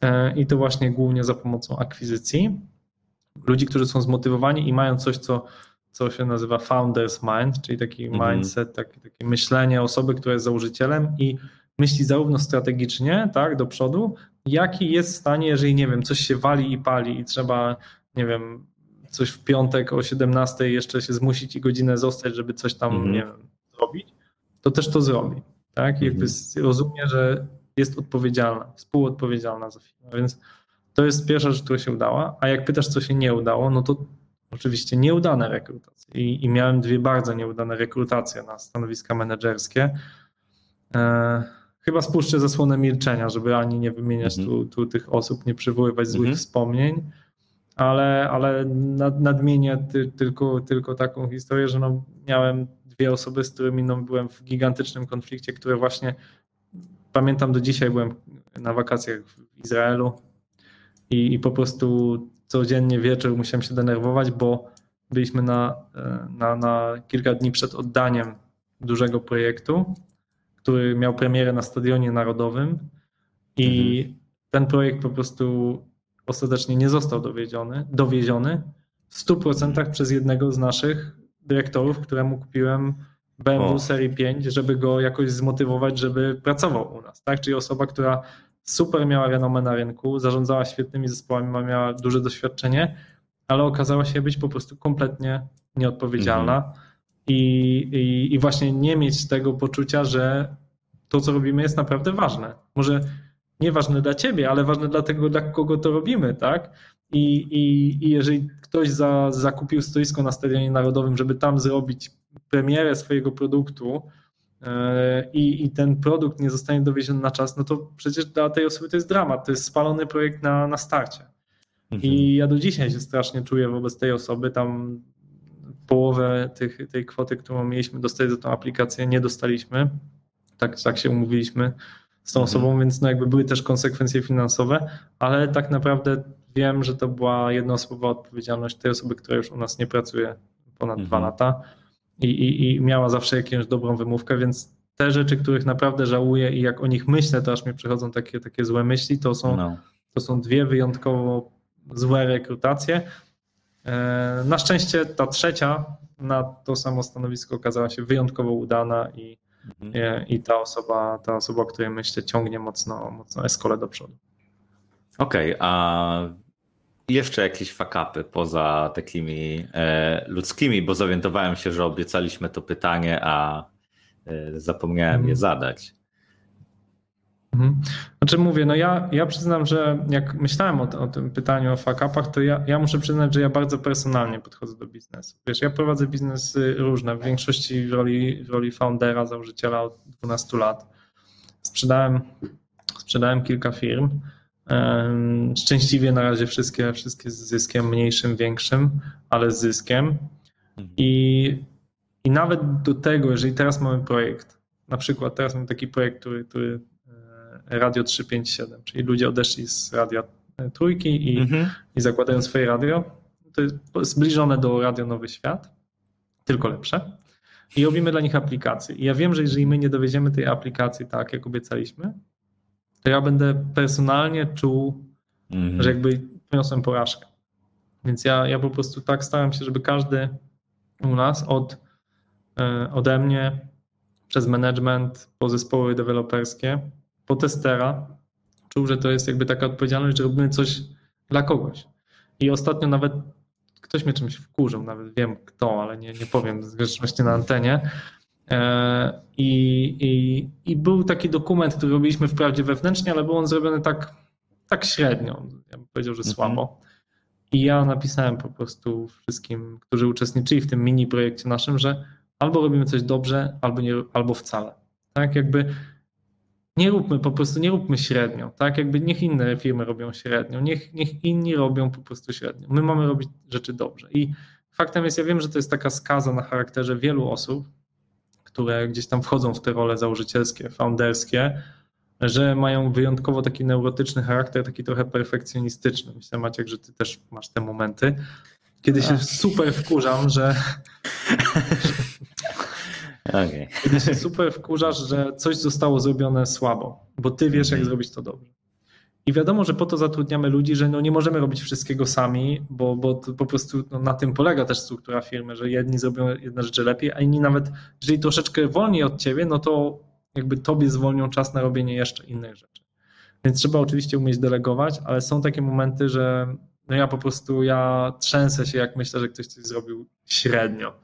C: E, I to właśnie głównie za pomocą akwizycji. Ludzi, którzy są zmotywowani i mają coś, co, co się nazywa founder's mind, czyli taki mhm. mindset, taki, takie myślenie osoby, która jest założycielem i myśli zarówno strategicznie, tak, do przodu, jak i jest w stanie, jeżeli nie wiem, coś się wali i pali i trzeba, nie wiem, coś w piątek o 17 jeszcze się zmusić i godzinę zostać, żeby coś tam mm -hmm. nie wiem, zrobić, to też to zrobi. Tak? I jakby mhm. rozumie, że jest odpowiedzialna, współodpowiedzialna za firmę. Więc to jest pierwsza rzecz, która się udała. A jak pytasz, co się nie udało, no to oczywiście nieudane rekrutacje. I, i miałem dwie bardzo nieudane rekrutacje na stanowiska menedżerskie. E, chyba spuszczę zasłonę milczenia, żeby ani nie wymieniać mm -hmm. tu, tu tych osób, nie przywoływać złych mm -hmm. wspomnień ale, ale nadmienię ty, tylko, tylko taką historię, że no miałem dwie osoby, z którymi no byłem w gigantycznym konflikcie, które właśnie pamiętam do dzisiaj, byłem na wakacjach w Izraelu i, i po prostu codziennie wieczór musiałem się denerwować, bo byliśmy na, na, na kilka dni przed oddaniem dużego projektu, który miał premierę na Stadionie Narodowym i mhm. ten projekt po prostu ostatecznie nie został dowieziony, dowieziony w 100% przez jednego z naszych dyrektorów, któremu kupiłem BMW o. serii 5, żeby go jakoś zmotywować, żeby pracował u nas. Tak? Czyli osoba, która super miała renomę na rynku, zarządzała świetnymi zespołami, miała duże doświadczenie, ale okazała się być po prostu kompletnie nieodpowiedzialna mhm. i, i, i właśnie nie mieć tego poczucia, że to, co robimy, jest naprawdę ważne. Może nieważne dla ciebie, ale ważne dla tego, dla kogo to robimy, tak? I, i, i jeżeli ktoś za, zakupił stoisko na Stadionie Narodowym, żeby tam zrobić premierę swojego produktu yy, i, ten produkt nie zostanie dowieziony na czas, no to przecież dla tej osoby to jest dramat, to jest spalony projekt na, na starcie. Mhm. I ja do dzisiaj się strasznie czuję wobec tej osoby, tam połowę tych, tej kwoty, którą mieliśmy dostać za tą aplikację, nie dostaliśmy. Tak, tak się umówiliśmy z tą mhm. osobą, więc no jakby były też konsekwencje finansowe, ale tak naprawdę wiem, że to była jednoosobowa odpowiedzialność tej osoby, która już u nas nie pracuje ponad mhm. dwa lata i, i, i miała zawsze jakąś dobrą wymówkę, więc te rzeczy, których naprawdę żałuję i jak o nich myślę, to aż mi przychodzą takie, takie złe myśli, to są, no. to są dwie wyjątkowo złe rekrutacje. E, na szczęście ta trzecia na to samo stanowisko okazała się wyjątkowo udana i, Mhm. I ta osoba, ta osoba, o której myślę, ciągnie mocno, mocno eskolę do przodu.
B: Okej, okay, a jeszcze jakieś fakapy poza takimi e, ludzkimi, bo zorientowałem się, że obiecaliśmy to pytanie, a e, zapomniałem je mhm. zadać.
C: Mhm. Znaczy mówię, no ja, ja przyznam, że jak myślałem o, o tym pytaniu o fakapach, to ja, ja muszę przyznać, że ja bardzo personalnie podchodzę do biznesu. Wiesz, ja prowadzę biznesy różne, w większości w roli, w roli foundera, założyciela od 12 lat. Sprzedałem, sprzedałem kilka firm. Szczęśliwie na razie wszystkie, wszystkie z zyskiem mniejszym, większym, ale z zyskiem. Mhm. I, I nawet do tego, jeżeli teraz mamy projekt, na przykład teraz mamy taki projekt, który, który Radio 357, czyli ludzie odeszli z radia trójki i, mhm. i zakładają swoje radio. To jest zbliżone do Radio Nowy Świat, tylko lepsze. I robimy dla nich aplikację. I ja wiem, że jeżeli my nie dowieziemy tej aplikacji tak, jak obiecaliśmy, to ja będę personalnie czuł, mhm. że jakby poniosłem porażkę. Więc ja, ja po prostu tak staram się, żeby każdy u nas od, e, ode mnie przez management, po zespoły deweloperskie po testera czuł, że to jest jakby taka odpowiedzialność, że robimy coś dla kogoś. I ostatnio nawet ktoś mnie czymś wkurzył, nawet wiem kto, ale nie, nie powiem zresztą na antenie, E, I, i, I był taki dokument, który robiliśmy wprawdzie wewnętrznie, ale był on zrobiony tak, tak średnio. Ja bym powiedział, że mhm. słabo. I ja napisałem po prostu wszystkim, którzy uczestniczyli w tym mini projekcie naszym, że albo robimy coś dobrze, albo, nie, albo wcale. Tak, jakby nie róbmy po prostu, nie róbmy średnio, tak? Jakby niech inne firmy robią średnio, niech, niech inni robią po prostu średnio. My mamy robić rzeczy dobrze. I faktem jest, ja wiem, że to jest taka skaza na charakterze wielu osób, które gdzieś tam wchodzą w te role założycielskie, founderskie, że mają wyjątkowo taki neurotyczny charakter, taki trochę perfekcjonistyczny. Myślę, Maciek, że ty też masz te momenty. Kiedy się super wkurzam, że. Okay. Kiedy się super wkurzasz, że coś zostało zrobione słabo, bo ty wiesz, jak mhm. zrobić to dobrze. I wiadomo, że po to zatrudniamy ludzi, że no nie możemy robić wszystkiego sami, bo, bo po prostu no na tym polega też struktura firmy, że jedni zrobią jedne rzeczy lepiej, a inni nawet, jeżeli troszeczkę wolniej od ciebie, no to jakby tobie zwolnią czas na robienie jeszcze innych rzeczy. Więc trzeba oczywiście umieć delegować, ale są takie momenty, że no ja po prostu ja trzęsę się, jak myślę, że ktoś coś zrobił średnio,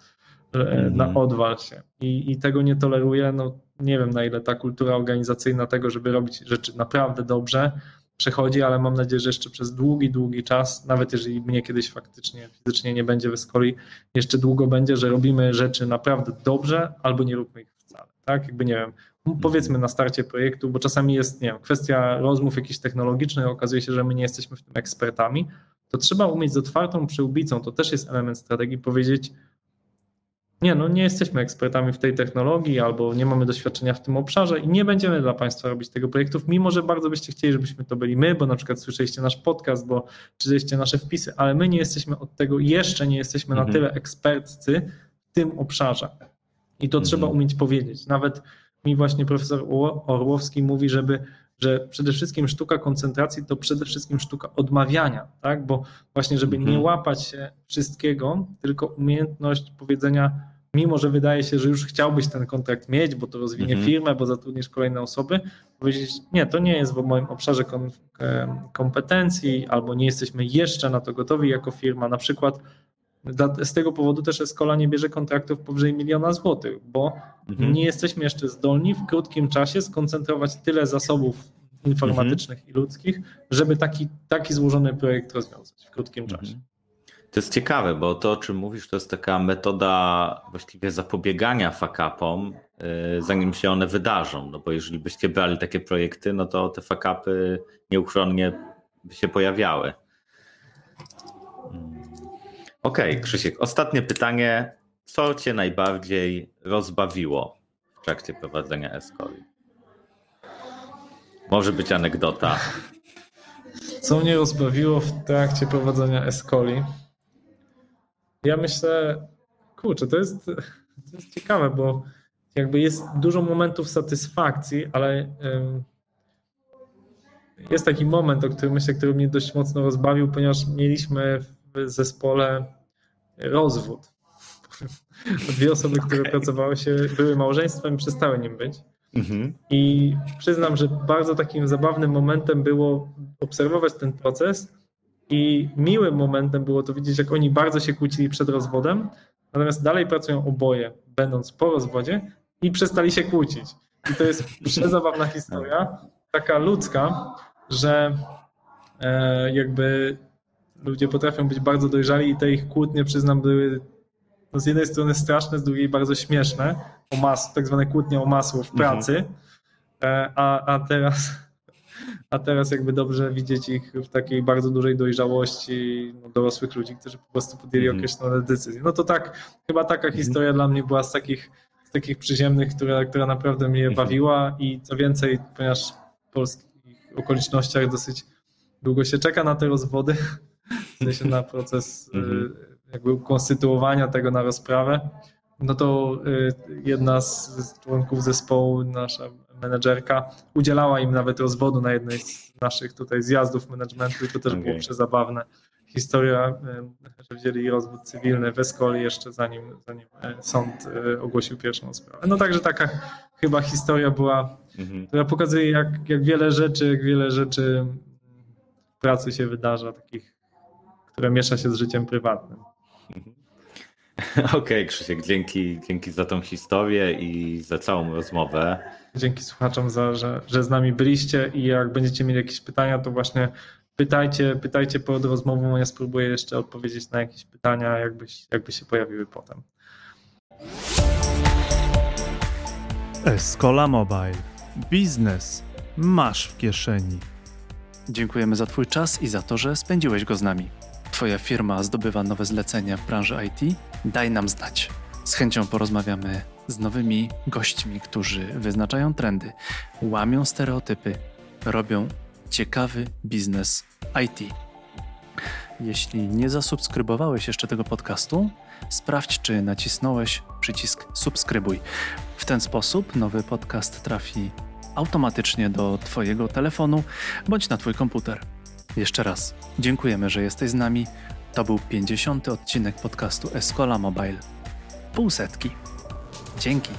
C: mm. na odwal się. I, I tego nie toleruję. No nie wiem, na ile ta kultura organizacyjna tego, żeby robić rzeczy naprawdę dobrze, przechodzi, ale mam nadzieję, że jeszcze przez długi, długi czas, nawet jeżeli mnie kiedyś faktycznie fizycznie nie będzie w Escoli, jeszcze długo będzie, że robimy rzeczy naprawdę dobrze albo nie róbmy ich wcale. Tak? Jakby nie wiem, powiedzmy na starcie projektu, bo czasami jest, nie wiem, kwestia rozmów jakichś technologicznych, okazuje się, że my nie jesteśmy w tym ekspertami, to trzeba umieć z otwartą przyłbicą, to też jest element strategii, powiedzieć, nie, no nie jesteśmy ekspertami w tej technologii albo nie mamy doświadczenia w tym obszarze i nie będziemy dla Państwa robić tego projektów, mimo że bardzo byście chcieli, żebyśmy to byli my, bo na przykład słyszeliście nasz podcast, bo czytaliście nasze wpisy, ale my nie jesteśmy od tego, jeszcze nie jesteśmy mhm. na tyle ekspertcy w tym obszarze. I to mhm. trzeba umieć powiedzieć. Nawet mi właśnie profesor Orłowski mówi, żeby że przede wszystkim sztuka koncentracji to przede wszystkim sztuka odmawiania, tak? bo właśnie, żeby nie mhm. łapać się wszystkiego, tylko umiejętność powiedzenia, mimo że wydaje się, że już chciałbyś ten kontrakt mieć, bo to rozwinie mhm. firmę, bo zatrudnisz kolejne osoby, powiedzieć, nie, to nie jest w moim obszarze kompetencji, albo nie jesteśmy jeszcze na to gotowi jako firma. Na przykład z tego powodu też Escola nie bierze kontraktów powyżej miliona złotych, bo mhm. nie jesteśmy jeszcze zdolni w krótkim czasie skoncentrować tyle zasobów informatycznych mhm. i ludzkich, żeby taki, taki złożony projekt rozwiązać w krótkim mhm. czasie.
B: To jest ciekawe, bo to, o czym mówisz, to jest taka metoda właściwie zapobiegania fakapom, y, zanim się one wydarzą. No bo jeżeli byście brali takie projekty, no to te fakapy nieuchronnie by się pojawiały. Okej, okay, Krzysiek, ostatnie pytanie. Co cię najbardziej rozbawiło w trakcie prowadzenia Escoli? Może być anegdota.
C: Co mnie rozbawiło w trakcie prowadzenia Escoli? Ja myślę, kurczę, to jest, to jest ciekawe, bo jakby jest dużo momentów satysfakcji, ale jest taki moment, o którym myślę, który mnie dość mocno rozbawił, ponieważ mieliśmy w zespole rozwód. Dwie osoby, które pracowały się, były małżeństwem, przestały nim być. Mhm. I przyznam, że bardzo takim zabawnym momentem było obserwować ten proces i miłym momentem było to widzieć, jak oni bardzo się kłócili przed rozwodem, natomiast dalej pracują oboje, będąc po rozwodzie i przestali się kłócić. I to jest przezabawna historia, taka ludzka, że e, jakby ludzie potrafią być bardzo dojrzali i te ich kłótnie, przyznam, były no z jednej strony straszne, z drugiej bardzo śmieszne, o mas, tak zwane kłótnie o masło w pracy, mhm. a, a teraz a teraz jakby dobrze widzieć ich w takiej bardzo dużej dojrzałości no, dorosłych ludzi, którzy po prostu podjęli mm. określone decyzje. No to tak, chyba taka mm. historia dla mnie była z takich, z takich przyziemnych, która, która naprawdę mnie mm. bawiła i co więcej, ponieważ w polskich okolicznościach dosyć długo się czeka na te rozwody, w sensie na proces mm. jakby konstytuowania tego na rozprawę, no to y, jedna z członków zespołu, nasza menedżerka, udzielała im nawet rozwodu na jednej z naszych tutaj zjazdów managementu i to też okay. było przezabawne. Historia, y, że wzięli rozwód cywilny w Escoli jeszcze zanim, zanim e, sąd y, ogłosił pierwszą sprawę. No także taka chyba historia była, mhm. która pokazuje jak, jak wiele rzeczy, jak wiele rzeczy w pracy się wydarza, takich, które miesza się z życiem prywatnym.
B: Mhm. Okej, okay, Krzysiek, dzięki, dzięki za tą historię i za całą rozmowę.
C: Dzięki słuchaczom, za, że, że z nami byliście i jak będziecie mieli jakieś pytania, to właśnie pytajcie, pytajcie pod rozmową, ja spróbuję jeszcze odpowiedzieć na jakieś pytania, jakby, jakby się pojawiły potem.
A: Escola Mobile. Biznes masz w kieszeni. Dziękujemy za Twój czas i za to, że spędziłeś go z nami. Twoja firma zdobywa nowe zlecenia w branży IT? Daj nam znać. Z chęcią porozmawiamy z nowymi gośćmi, którzy wyznaczają trendy, łamią stereotypy, robią ciekawy biznes IT. Jeśli nie zasubskrybowałeś jeszcze tego podcastu, sprawdź, czy nacisnąłeś przycisk subskrybuj. W ten sposób nowy podcast trafi automatycznie do Twojego telefonu bądź na Twój komputer. Jeszcze raz dziękujemy, że jesteś z nami. To był 50. odcinek podcastu Escola Mobile. Pół setki. Dzięki.